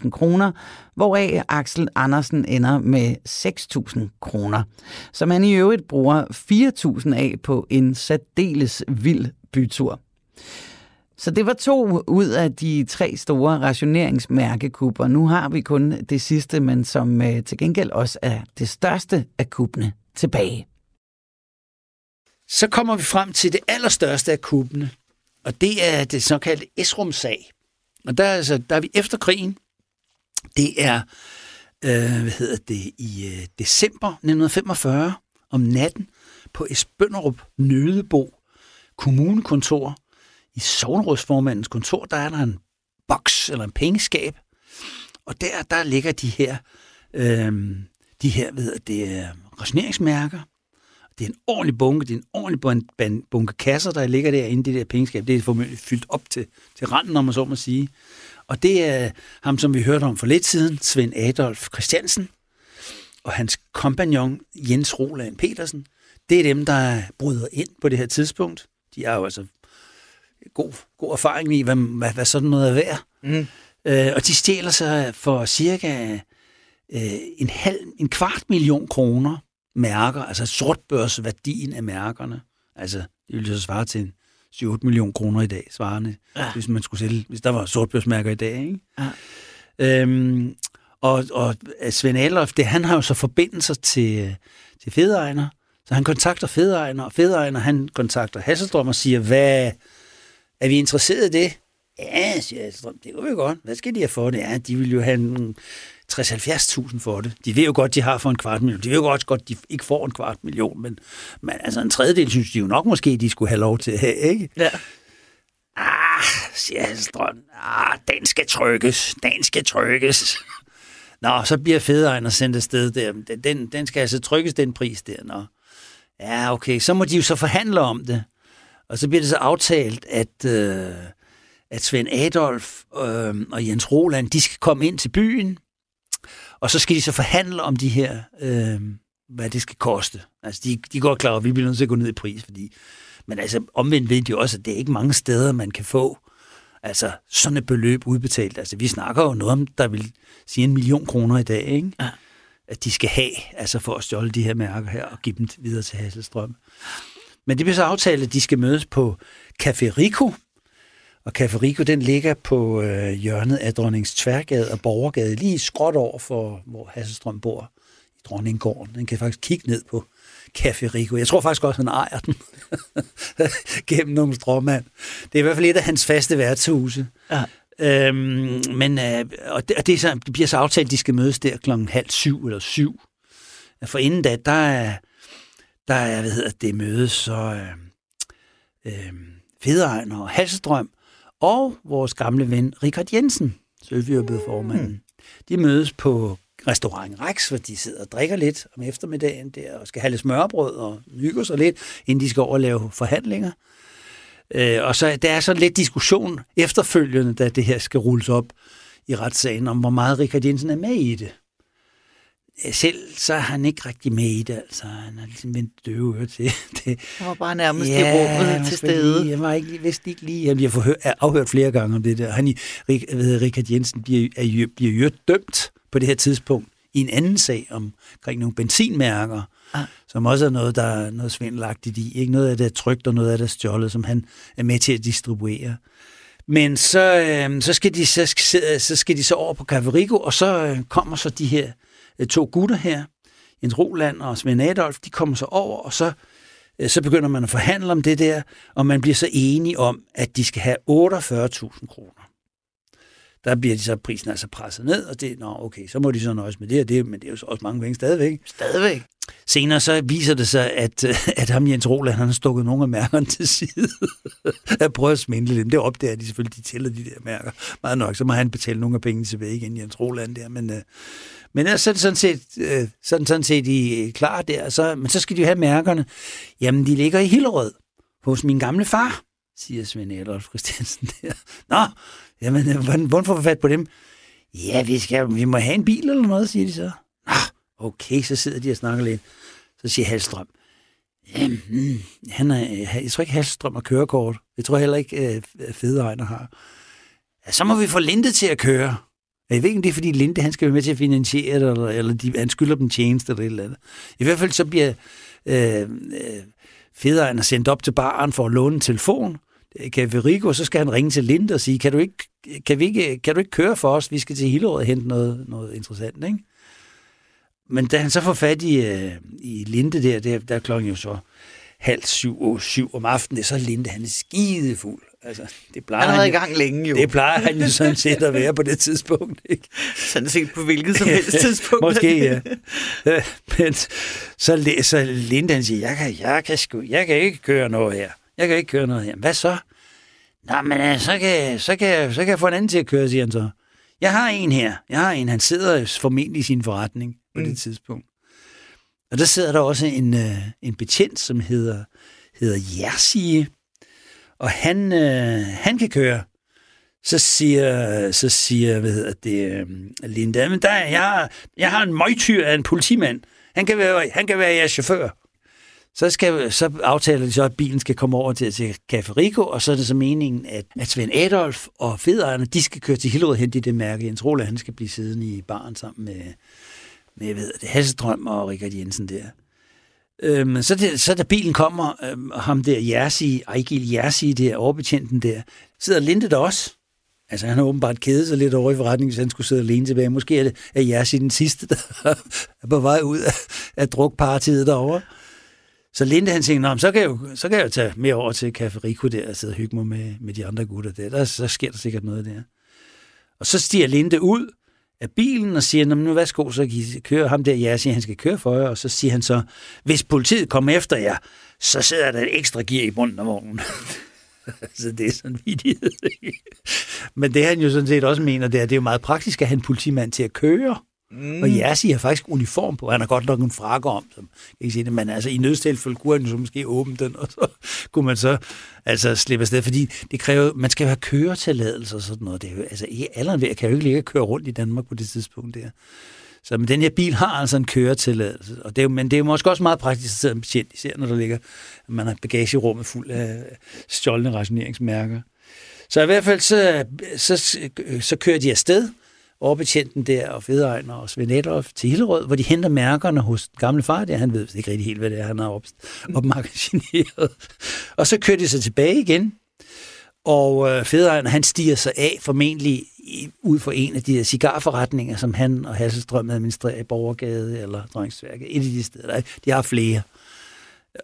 30.000 kroner, hvoraf Axel Andersen ender med 6.000 kroner, som han i øvrigt bruger 4.000 af på en særdeles vild bytur. Så det var to ud af de tre store rationeringsmærkekupper. Nu har vi kun det sidste, men som øh, til gengæld også er det største af kuppene tilbage. Så kommer vi frem til det allerstørste af kuppene, og det er det såkaldte Esrum-sag. Og der altså, der er vi efter krigen. Det er øh, hvad hedder det, i øh, december 1945 om natten på Esbønderup Nødebo kommunekontor i sovnrådsformandens kontor, der er der en boks eller en pengeskab, og der, der ligger de her, øh, de her ved det, øh, er rationeringsmærker. Det er en ordentlig bunke, det er en ordentlig bunke kasser, der ligger derinde i det der pengeskab. Det er formentlig fyldt op til, til randen, om man så må sige. Og det er ham, som vi hørte om for lidt siden, Svend Adolf Christiansen, og hans kompagnon Jens Roland Petersen. Det er dem, der bryder ind på det her tidspunkt. De er jo altså god, god erfaring i, hvad, hvad, hvad sådan noget er værd. Mm. Øh, og de stjæler sig for cirka øh, en halv, en kvart million kroner mærker, altså sortbørsværdien af mærkerne. Altså, det ville så svare til en 7-8 millioner kroner i dag, svarende, ja. hvis man skulle sælge, hvis der var sortbørsmærker i dag, ikke? Ja. Øhm, og, og Svend Adolf, det, han har jo så forbindelser til, til Fedejner, så han kontakter Fedejner, og Fedejner, han kontakter Hasselstrøm og siger, hvad, er vi interesseret i det? Ja, siger Alstrøm, det kunne vi godt. Hvad skal de have for det? Ja, de vil jo have 60-70.000 for det. De ved jo godt, de har for en kvart million. De ved jo godt, godt de ikke får en kvart million, men, men altså en tredjedel synes de jo nok måske, de skulle have lov til at have, ikke? Ja. Ah, siger Alstrøm, ah, den skal trykkes, den skal trykkes. Nå, så bliver federen sendt afsted der. Den, den skal altså trykkes, den pris der. Nå. Ja, okay, så må de jo så forhandle om det. Og så bliver det så aftalt, at, øh, at Svend Adolf øh, og Jens Roland, de skal komme ind til byen, og så skal de så forhandle om de her, øh, hvad det skal koste. Altså, de, de går klar, at vi bliver nødt til at gå ned i pris, fordi... Men altså, omvendt ved de jo også, at det er ikke mange steder, man kan få altså, sådan et beløb udbetalt. Altså, vi snakker jo noget om, der vil sige en million kroner i dag, ikke? Ja. At de skal have, altså for at stjåle de her mærker her og give dem videre til Hasselstrøm. Men det bliver så aftalt, at de skal mødes på Café Rico. Og Café Rico, den ligger på øh, hjørnet af Dronnings Tværgade og Borgergade, lige skråt over for, hvor Hasselstrøm bor i Dronninggården. Den kan faktisk kigge ned på Café Rico. Jeg tror faktisk også, han ejer den gennem nogle stråmand. Det er i hvert fald et af hans faste værtshuse. Ja. Øhm, men, øh, og det, og det, er så, det bliver så aftalt, at de skal mødes der klokken halv syv eller syv. For inden da, der er, der er, hvad hedder det, møde, så øh, øh, og Halsestrøm og vores gamle ven Richard Jensen, formanden. Mm. De mødes på restaurant Rex, hvor de sidder og drikker lidt om eftermiddagen der, og skal have lidt smørbrød og hygge sig lidt, inden de skal over og lave forhandlinger. Øh, og så der er så lidt diskussion efterfølgende, da det her skal rulles op i retssagen, om hvor meget Richard Jensen er med i det selv så er han ikke rigtig med i det, altså. Han har ligesom vendt døve øre til det. Han var bare nærmest ja, i rummet til stede. Jeg var ikke, vidste ikke lige, jeg bliver afhørt flere gange om det der. Han, ved, Richard Jensen bliver, er, bliver jo dømt på det her tidspunkt i en anden sag omkring nogle benzinmærker, ah. som også er noget, der er noget svindelagtigt i. Ikke noget af det er trygt, og noget af det er stjålet, som han er med til at distribuere. Men så, øh, så, skal de, så, så skal de så over på Caverico, og så øh, kommer så de her Øh, to gutter her, Jens Roland og Svend Adolf, de kommer så over, og så, øh, så begynder man at forhandle om det der, og man bliver så enige om, at de skal have 48.000 kroner. der bliver de så prisen altså presset ned, og det, nå okay, så må de så nøjes med det, og det men det er jo også mange penge stadigvæk. Stadigvæk. Senere så viser det sig, at, at ham Jens Roland, han har stukket nogle af mærkerne til side. jeg prøver at smindle dem. Det opdager de selvfølgelig, de tæller de der mærker. Meget nok, så må han betale nogle af pengene tilbage igen, Jens Roland der. Men, men så er det sådan set, øh, sådan, sådan set de øh, klar der. Så, men så skal de jo have mærkerne. Jamen, de ligger i Hillerød hos min gamle far, siger Svend Adolf Christiansen der. Nå, jamen, øh, hvordan, hvordan får vi fat på dem? Ja, vi, skal, vi må have en bil eller noget, siger de så. Nå, okay, så sidder de og snakker lidt. Så siger Halstrøm, jamen, hmm, han er, øh, jeg tror ikke, Halstrøm har kørekort. Jeg tror heller ikke, øh, Fedeegner har. Ja, så må vi få Linde til at køre. Jeg ved ikke, om det er, fordi Linde han skal være med til at finansiere det, eller, eller de, han skylder dem tjeneste eller et eller andet. I hvert fald så bliver øh, øh, sendt op til baren for at låne en telefon. kan Rico, så skal han ringe til Linde og sige, kan du ikke, kan vi ikke, kan du ikke køre for os? Vi skal til Hillerød og hente noget, noget interessant, ikke? Men da han så får fat i, øh, i Linde der, der, der er klokken jo så halv syv og syv om aftenen, så er Linde, han er skidefuld. Altså, det plejer han har været i gang længe jo. Det plejer han jo sådan set at være på det tidspunkt. Ikke? Sådan set på hvilket som helst tidspunkt. Måske, ja. Men så, så Linde, han siger, jeg kan, jeg, kan sgu, jeg kan ikke køre noget her. Jeg kan ikke køre noget her. Hvad så? Nå, men øh, så kan, så, kan, så kan jeg få en anden til at køre, siger han så. Jeg har en her. Jeg har en. Han sidder formentlig i sin forretning på mm. det tidspunkt. Og der sidder der også en, øh, en betjent, som hedder, hedder Jersie, og han, øh, han kan køre. Så siger, så siger hvad hedder det, øh, Linda, men der, jeg, har, jeg har en møgtyr af en politimand. Han kan være, han kan være jeres chauffør. Så, skal, så aftaler de så, at bilen skal komme over til, til Café Rico, og så er det så meningen, at, at Svend Adolf og federne, de skal køre til Hillerød hen i det mærke. Jens Roland, han skal blive siddende i baren sammen med, med jeg ved det, Hasselstrøm og Richard Jensen der. Øhm, så, det, så da bilen kommer, øhm, ham der Jersi, Ejgil Jersi, der overbetjenten der, sidder Linde der også. Altså, han har åbenbart kædet sig lidt over i forretningen, hvis han skulle sidde alene tilbage. Måske er det er Jersi den sidste, der er på vej ud af, af drukpartiet derovre. Så Linde han tænkte, så kan, jeg jo, så kan jeg jo tage mere over til Café Rico der og sidde og hygge mig med, med de andre gutter der. der. Så sker der sikkert noget der. Og så stiger Linde ud af bilen og siger, nu værsgo, så kan I køre ham der. Ja, siger, han skal køre for jer. Og så siger han så, hvis politiet kommer efter jer, så sidder der et ekstra gear i bunden af vognen. så det er sådan vidighed. Men det han jo sådan set også mener, det er, det er jo meget praktisk at have en politimand til at køre. Mm. Og Jassi har faktisk uniform på. Han har godt nok en frakke om, som kan ikke sige det, men altså i nødstilfælde kunne han så måske åbne den, og så kunne man så altså slippe afsted, fordi det kræver, man skal jo have køretilladelse og sådan noget. Det er jo, altså alderen ved, kan jo ikke ligge og køre rundt i Danmark på det tidspunkt der. Så men den her bil har altså en køretilladelse, og det er, men det er måske også meget praktisk at sidde en patient, især når der ligger, man har bagagerummet fuld af stjålne rationeringsmærker. Så i hvert fald så, så, så kører de afsted, overbetjenten der og Fedegn og Svend til Hillerød, hvor de henter mærkerne hos den gamle far der. Han ved ikke rigtig helt, hvad det er, han har op, opmagasineret. Og så kører de sig tilbage igen, og øh, Fedegn, han stiger sig af formentlig ud for en af de der cigarforretninger, som han og Hasselstrøm administrerer i Borgergade eller Drøngsværket. Et af de steder, der de har flere.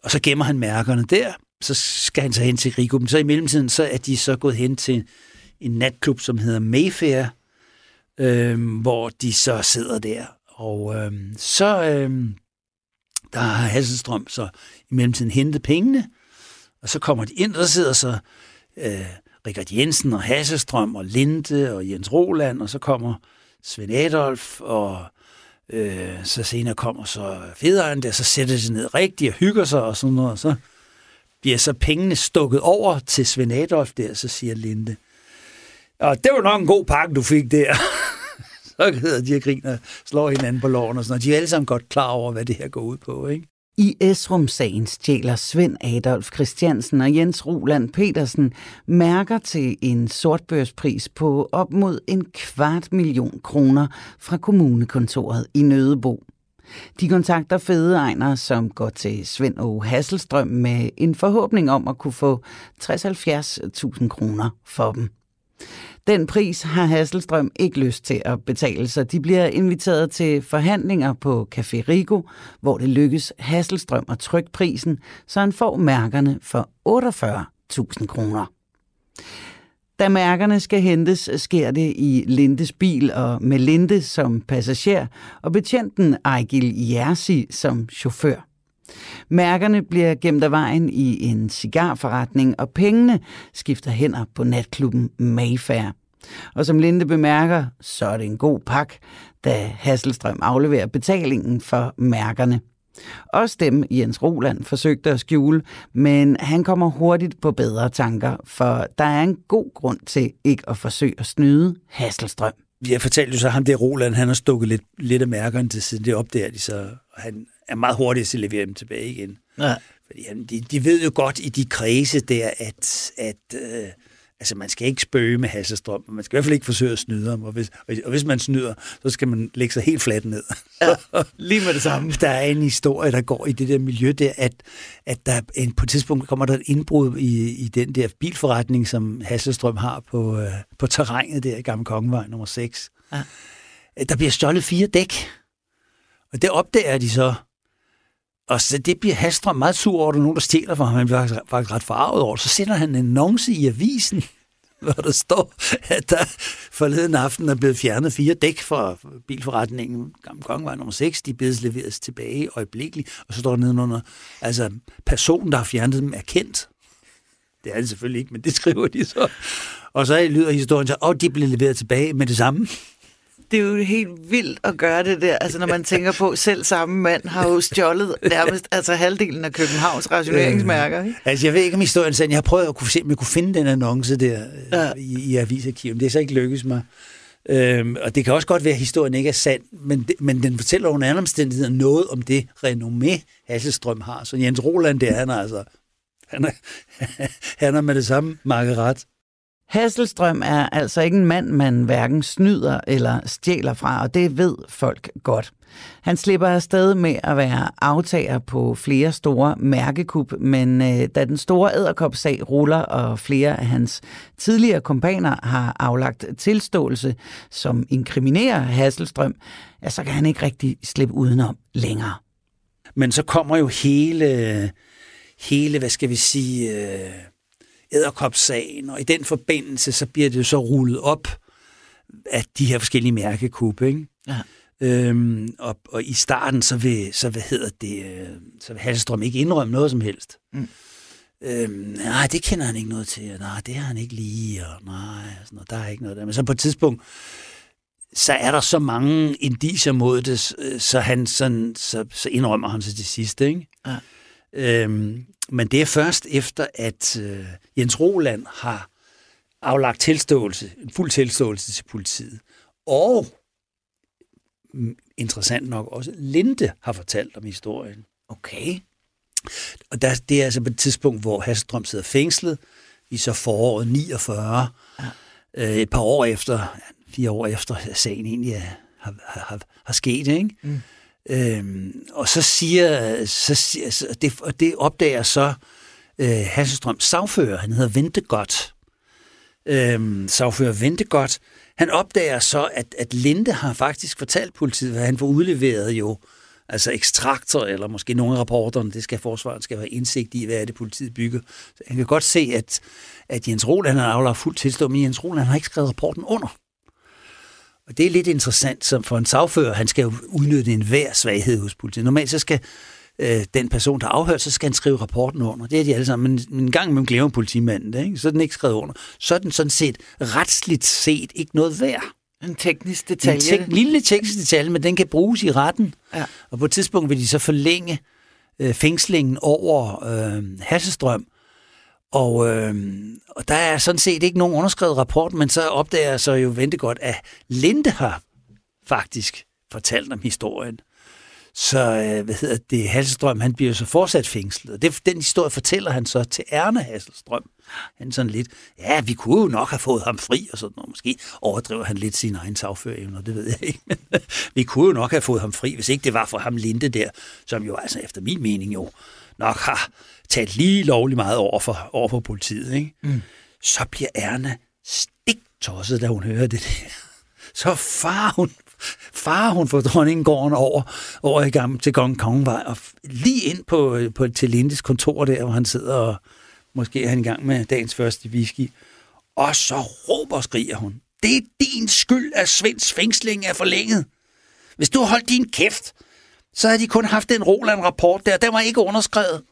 Og så gemmer han mærkerne der, så skal han så hen til Rigo. Men så i mellemtiden, så er de så gået hen til en natklub, som hedder Mayfair, øh, hvor de så sidder der. Og øh, så øh, der har Hasselstrøm så i mellemtiden hentet pengene, og så kommer de ind, og der sidder så øh, Richard Jensen og Hasselstrøm og Linde og Jens Roland, og så kommer Svend Adolf, og øh, så senere kommer så Federen der, så sætter de sig ned rigtigt og hygger sig og sådan noget, og så bliver så pengene stukket over til Svend Adolf der, så siger Linde, og det var nok en god pakke, du fik der. så hedder de og griner, slår hinanden på loven og sådan noget. De er alle sammen godt klar over, hvad det her går ud på, ikke? I Esrum-sagen stjæler Svend Adolf Christiansen og Jens Roland Petersen mærker til en sortbørspris på op mod en kvart million kroner fra kommunekontoret i Nødebo. De kontakter Fede som går til Svend og Hasselstrøm med en forhåbning om at kunne få 60-70.000 kroner for dem. Den pris har Hasselstrøm ikke lyst til at betale, så de bliver inviteret til forhandlinger på Café Rigo, hvor det lykkes Hasselstrøm at trykke prisen, så han får mærkerne for 48.000 kroner. Da mærkerne skal hentes, sker det i Lindes bil og med Linde som passager og betjenten Ejgil Jersi som chauffør. Mærkerne bliver gemt af vejen i en cigarforretning, og pengene skifter hænder på natklubben Mayfair. Og som Linde bemærker, så er det en god pak, da Hasselstrøm afleverer betalingen for mærkerne. Også dem Jens Roland forsøgte at skjule, men han kommer hurtigt på bedre tanker, for der er en god grund til ikke at forsøge at snyde Hasselstrøm. Jeg fortalte jo så ham, det Roland, han har stukket lidt, lidt af mærkerne til siden. Det opdager de så, og han er meget hurtigt til at levere dem tilbage igen. Ja. Fordi han, de, de ved jo godt i de kredse der, at, at øh, Altså, man skal ikke spøge med Hasselstrøm, man skal i hvert fald ikke forsøge at snyde ham, og hvis, og hvis man snyder, så skal man lægge sig helt fladt ned. Ja, lige med det samme. Der er en historie, der går i det der miljø der, at, at der en, på et tidspunkt kommer der et indbrud i, i den der bilforretning, som Hasselstrøm har på, øh, på terrænet der i Gamle Kongevej nummer 6. Ja. Der bliver stjålet fire dæk, og det opdager de så, og så det bliver Hastrøm meget sur over, at der er nogen, der stjæler for ham. Han bliver faktisk ret forarvet over. Så sender han en annonce i avisen, hvor der står, at der forleden aften er blevet fjernet fire dæk fra bilforretningen. Gamle Kongevej nummer 6, de bedes leveres tilbage øjeblikkeligt. Og så står der nedenunder, altså personen, der har fjernet dem, er kendt. Det er det selvfølgelig ikke, men det skriver de så. Og så lyder historien så, at de blev leveret tilbage med det samme det er jo helt vildt at gøre det der. Altså når man tænker på, selv samme mand har jo stjålet nærmest altså halvdelen af Københavns rationeringsmærker. Ikke? Øh, altså jeg ved ikke om historien sådan. Jeg har prøvet at kunne se, om jeg kunne finde den annonce der ja. Øh, i, i avisarkivet. Det er så ikke lykkedes mig. Øhm, og det kan også godt være, at historien ikke er sand, men, det, men den fortæller under andre omstændigheder noget om det renommé, Hasselstrøm har. Så Jens Roland, det er han altså. Han er, han er med det samme markeret. Hasselstrøm er altså ikke en mand, man hverken snyder eller stjæler fra, og det ved folk godt. Han slipper afsted med at være aftager på flere store mærkekup, men øh, da den store æderkopsag ruller, og flere af hans tidligere kompaner har aflagt tilståelse, som inkriminerer Hasselstrøm, ja, så kan han ikke rigtig slippe udenom længere. Men så kommer jo hele, hele hvad skal vi sige... Øh æderkopssagen, og i den forbindelse, så bliver det så rullet op, at de her forskellige mærkekub, ikke? Ja. Øhm, og, og i starten, så vil, så hvad hedder det, øh, så vil Halstrøm ikke indrømme noget som helst. Mm. Øhm, nej, det kender han ikke noget til, nej, det har han ikke lige, og nej, sådan noget, der er ikke noget der. Men så på et tidspunkt, så er der så mange indiser mod det, så, han sådan, så, så indrømmer han sig til sidst, ikke? Ja. Øhm, men det er først efter, at øh, Jens Roland har aflagt tilståelse, en fuld tilståelse til politiet. Og mm, interessant nok også, Linde har fortalt om historien. Okay. Og der, det er altså på et tidspunkt, hvor Hasselstrøm sidder fængslet, i så foråret 49, ja. øh, et par år efter, fire år efter sagen egentlig er, har, har, har sket, ikke? Mm. Øhm, og så siger, så siger det, og det opdager så øh, Hasselstrøms sagfører, han hedder Ventegodt. Øhm, sagfører Ventegodt, han opdager så, at, at Linde har faktisk fortalt politiet, at han får udleveret jo altså ekstrakter, eller måske nogle af rapporterne, det skal forsvaret skal have indsigt i, hvad er det, politiet bygger. Så han kan godt se, at, at Jens Roland har aflagt fuldt tilstå, men Jens Roland har ikke skrevet rapporten under. Og det er lidt interessant, som for en sagfører, han skal jo udnytte en hver svaghed hos politiet. Normalt så skal øh, den person, der afhørt, så skal han skrive rapporten under. Det er de alle sammen. Men, en gang med glemmer politimanden det, ikke? så er den ikke skrevet under. Så er den sådan set retsligt set ikke noget værd. En teknisk detalje. En tek- lille teknisk detalje, men den kan bruges i retten. Ja. Og på et tidspunkt vil de så forlænge øh, fængslingen over øh, Hassestrøm, og, øh, og der er sådan set ikke nogen underskrevet rapport, men så opdager jeg så jo vente godt, at Linde har faktisk fortalt om historien. Så, øh, hvad hedder det, Hasselstrøm, han bliver så fortsat fængslet. Og det, den historie fortæller han så til Erne Hasselstrøm. Han sådan lidt, ja, vi kunne jo nok have fået ham fri, og sådan noget. Måske overdriver han lidt sin egen sagførevne, det ved jeg ikke. Men vi kunne jo nok have fået ham fri, hvis ikke det var for ham Linde der, som jo altså efter min mening jo nok har talt lige lovlig meget over for, over for politiet, ikke? Mm. så bliver Erna stiktosset, da hun hører det der. Så far hun, far hun dronningen gården over, over i gang til Kong Kongevej, og lige ind på, på, til Lindes kontor der, hvor han sidder og måske er han i gang med dagens første whisky. Og så råber og skriger hun. Det er din skyld, at Svends fængsling er forlænget. Hvis du holdt din kæft, så havde de kun haft den Roland-rapport der. Den var ikke underskrevet.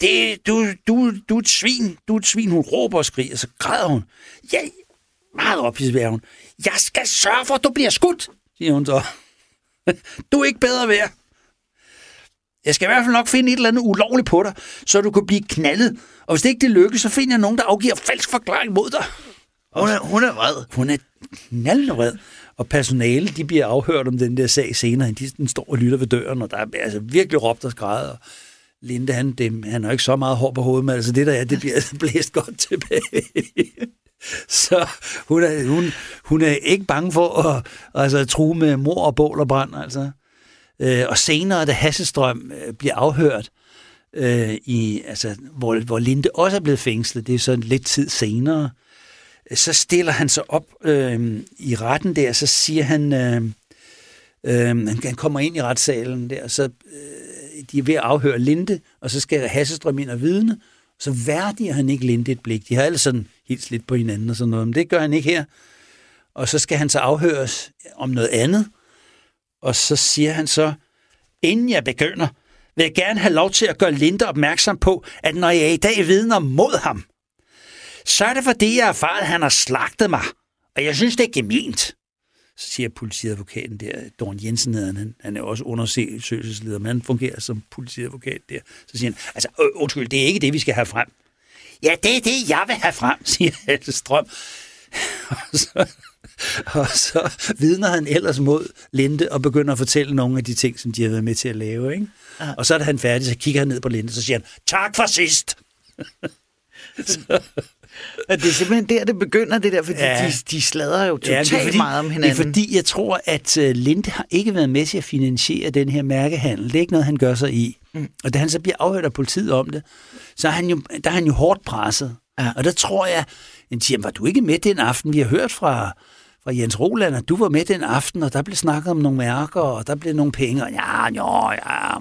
Det, du, du, du er et svin. Du er et svin. Hun råber og skriger, så græder hun. Ja, meget ophidset hun. Jeg skal sørge for, at du bliver skudt, siger hun så. Du er ikke bedre værd. Jeg skal i hvert fald nok finde et eller andet ulovligt på dig, så du kan blive knaldet. Og hvis det ikke det lykkes, så finder jeg nogen, der afgiver falsk forklaring mod dig. Hun er, hun er vred. Hun er knaldende vred. Og personale, de bliver afhørt om den der sag senere. De den står og lytter ved døren, og der er altså virkelig råbt og skrædet. Linde, han, det, han har ikke så meget hår på hovedet, men altså det der er, det bliver blæst godt tilbage. så hun er, hun, hun er ikke bange for at altså, true med mor og bål og brand. Altså. Øh, og senere, da Hasselstrøm øh, bliver afhørt, øh, i, altså, hvor, hvor Linde også er blevet fængslet, det er så lidt tid senere, øh, så stiller han sig op øh, i retten der, så siger han, øh, øh, han kommer ind i retssalen der, så øh, de er ved at afhøre Linde, og så skal Hassestrøm ind og vidne, så værdiger han ikke Linde et blik. De har alle sådan helt lidt på hinanden og sådan noget, men det gør han ikke her. Og så skal han så afhøres om noget andet, og så siger han så, inden jeg begynder, vil jeg gerne have lov til at gøre Linde opmærksom på, at når jeg i dag vidner mod ham, så er det fordi, jeg har erfaret, at han har slagtet mig. Og jeg synes, det er gemint. Så siger politiadvokaten der, Dorn Jensen hedder han, han er også undersøgelsesleder, men han fungerer som politiadvokat der. Så siger han, altså undskyld, det er ikke det, vi skal have frem. Ja, det er det, jeg vil have frem, siger Hasse Strøm. og, så, og så vidner han ellers mod Linde og begynder at fortælle nogle af de ting, som de har været med til at lave. Ikke? Ja. Og så er han færdig, så kigger han ned på Linde, så siger han, tak for sidst. så, at det er simpelthen der, det begynder, det der, fordi ja. de, de slader jo totalt ja, fordi, meget om hinanden. Det er fordi, jeg tror, at uh, Linde har ikke været med til at finansiere den her mærkehandel. Det er ikke noget, han gør sig i. Mm. Og da han så bliver afhørt af politiet om det, så er han jo, der er han jo hårdt presset. Ja. Og der tror jeg, en siger, var du ikke med den aften? Vi har hørt fra, fra Jens Roland, at du var med den aften, og der blev snakket om nogle mærker, og der blev nogle penge, og ja, jo, ja,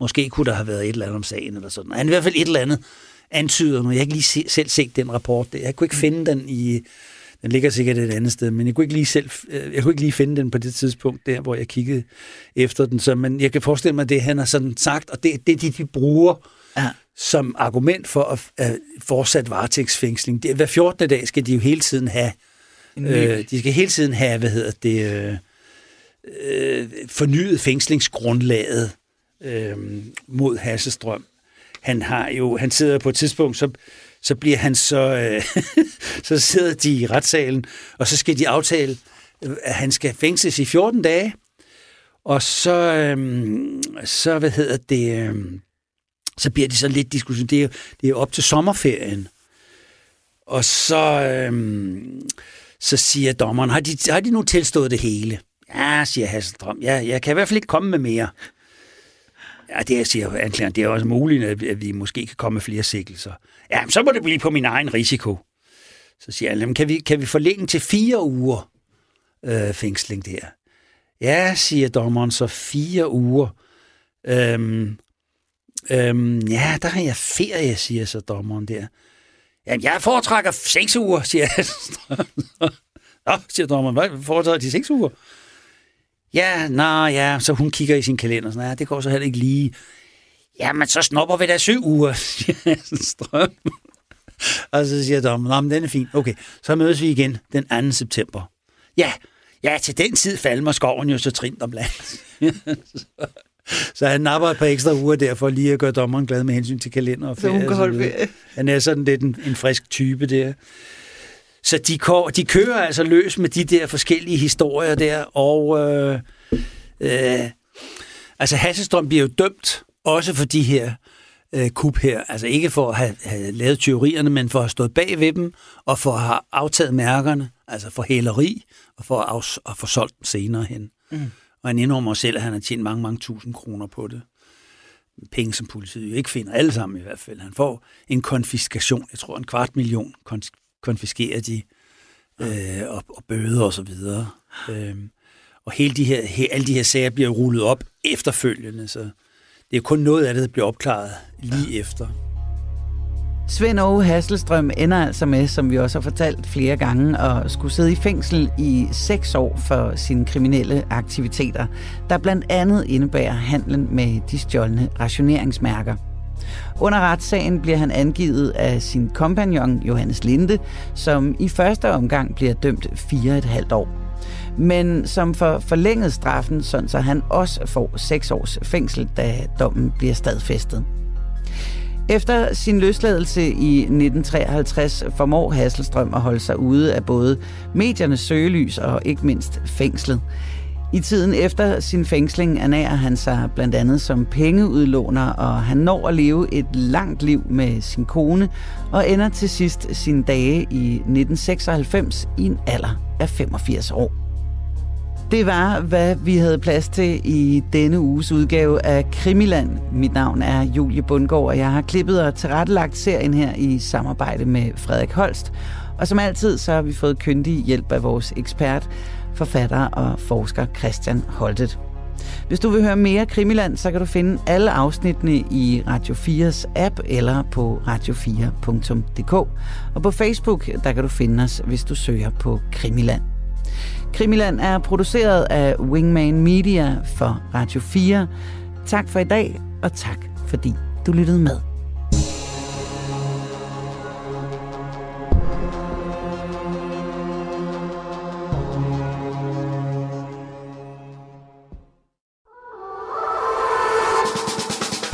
måske kunne der have været et eller andet om sagen, eller sådan. Han i hvert fald et eller andet antyder nu. Jeg har ikke lige se, selv set den rapport. Jeg kunne ikke finde den i... Den ligger sikkert et andet sted, men jeg kunne ikke lige selv, øh, jeg kunne ikke lige finde den på det tidspunkt der, hvor jeg kiggede efter den. Så, men jeg kan forestille mig, det han har sådan sagt, og det, det er det, de bruger ja. som argument for at, at fortsat varetægtsfængsling. Det, hver 14. dag skal de jo hele tiden have, øh, de skal hele tiden have, hvad hedder det, øh, øh, fornyet fængslingsgrundlaget øh, mod Hassestrøm han har jo, han sidder på et tidspunkt, så, så bliver han så, øh, så sidder de i retssalen, og så skal de aftale, at han skal fængsles i 14 dage, og så, øh, så hvad hedder det, øh, så bliver det så lidt diskussion. Det er, det er op til sommerferien. Og så, øh, så siger dommeren, har de, har de nu tilstået det hele? Ja, siger Hasselstrøm. Ja, jeg kan i hvert fald ikke komme med mere. Ja, det siger anklageren. Det er også muligt, at vi måske kan komme med flere sikkelser. Ja, så må det blive på min egen risiko. Så siger han, kan vi, kan vi forlænge til fire uger øh, fængsling der? Ja, siger dommeren, så fire uger. Øhm, øhm, ja, der har jeg ferie, siger så dommeren der. Ja, jeg foretrækker seks uger, siger jeg. Nå, siger dommeren, hvad foretrækker de seks uger? Ja, nå, ja, så hun kigger i sin kalender, sådan, ja, det går så heller ikke lige. Ja, men så snupper vi da syv uger, Strøm. Og så siger Dom, nå, men den er fin. Okay, så mødes vi igen den 2. september. Ja, ja, til den tid falmer skoven jo så trint om land. så han napper et par ekstra uger der, for lige at gøre dommeren glad med hensyn til kalender og ferie. Så hun kan holde ferie. Han er sådan lidt en, en frisk type der. Så de, de kører altså løs med de der forskellige historier der, og øh, øh, altså Hasselstrøm bliver jo dømt også for de her øh, kup her. Altså ikke for at have, have lavet teorierne, men for at have stået bag ved dem, og for at have aftaget mærkerne, altså for hæleri, og for at, af, at få solgt dem senere hen. Mm. Og han indrømmer selv, at han har tjent mange, mange tusind kroner på det. Penge, som politiet jo ikke finder, alle sammen i hvert fald. Han får en konfiskation, jeg tror en kvart million konfiskerer de, øh, og, og bøder og så videre. Øh, og hele de her, he, alle de her sager bliver rullet op efterfølgende, så det er kun noget af det, der bliver opklaret lige efter. Svend Åge Hasselstrøm ender altså med, som vi også har fortalt flere gange, at skulle sidde i fængsel i seks år for sine kriminelle aktiviteter, der blandt andet indebærer handlen med de stjålne rationeringsmærker. Under retssagen bliver han angivet af sin kompagnon Johannes Linde, som i første omgang bliver dømt fire et halvt år. Men som for forlænget straffen, sådan så han også får 6 års fængsel, da dommen bliver stadfæstet. Efter sin løsladelse i 1953 formår Hasselstrøm at holde sig ude af både mediernes søgelys og ikke mindst fængslet. I tiden efter sin fængsling ernærer han sig blandt andet som pengeudlåner, og han når at leve et langt liv med sin kone, og ender til sidst sine dage i 1996 i en alder af 85 år. Det var, hvad vi havde plads til i denne uges udgave af Krimiland. Mit navn er Julie Bundgaard, og jeg har klippet og tilrettelagt serien her i samarbejde med Frederik Holst. Og som altid, så har vi fået kyndig hjælp af vores ekspert, forfatter og forsker Christian Holtet. Hvis du vil høre mere Krimiland, så kan du finde alle afsnittene i Radio 4's app eller på radio4.dk. Og på Facebook, der kan du finde os, hvis du søger på Krimiland. Krimiland er produceret af Wingman Media for Radio 4. Tak for i dag, og tak fordi du lyttede med.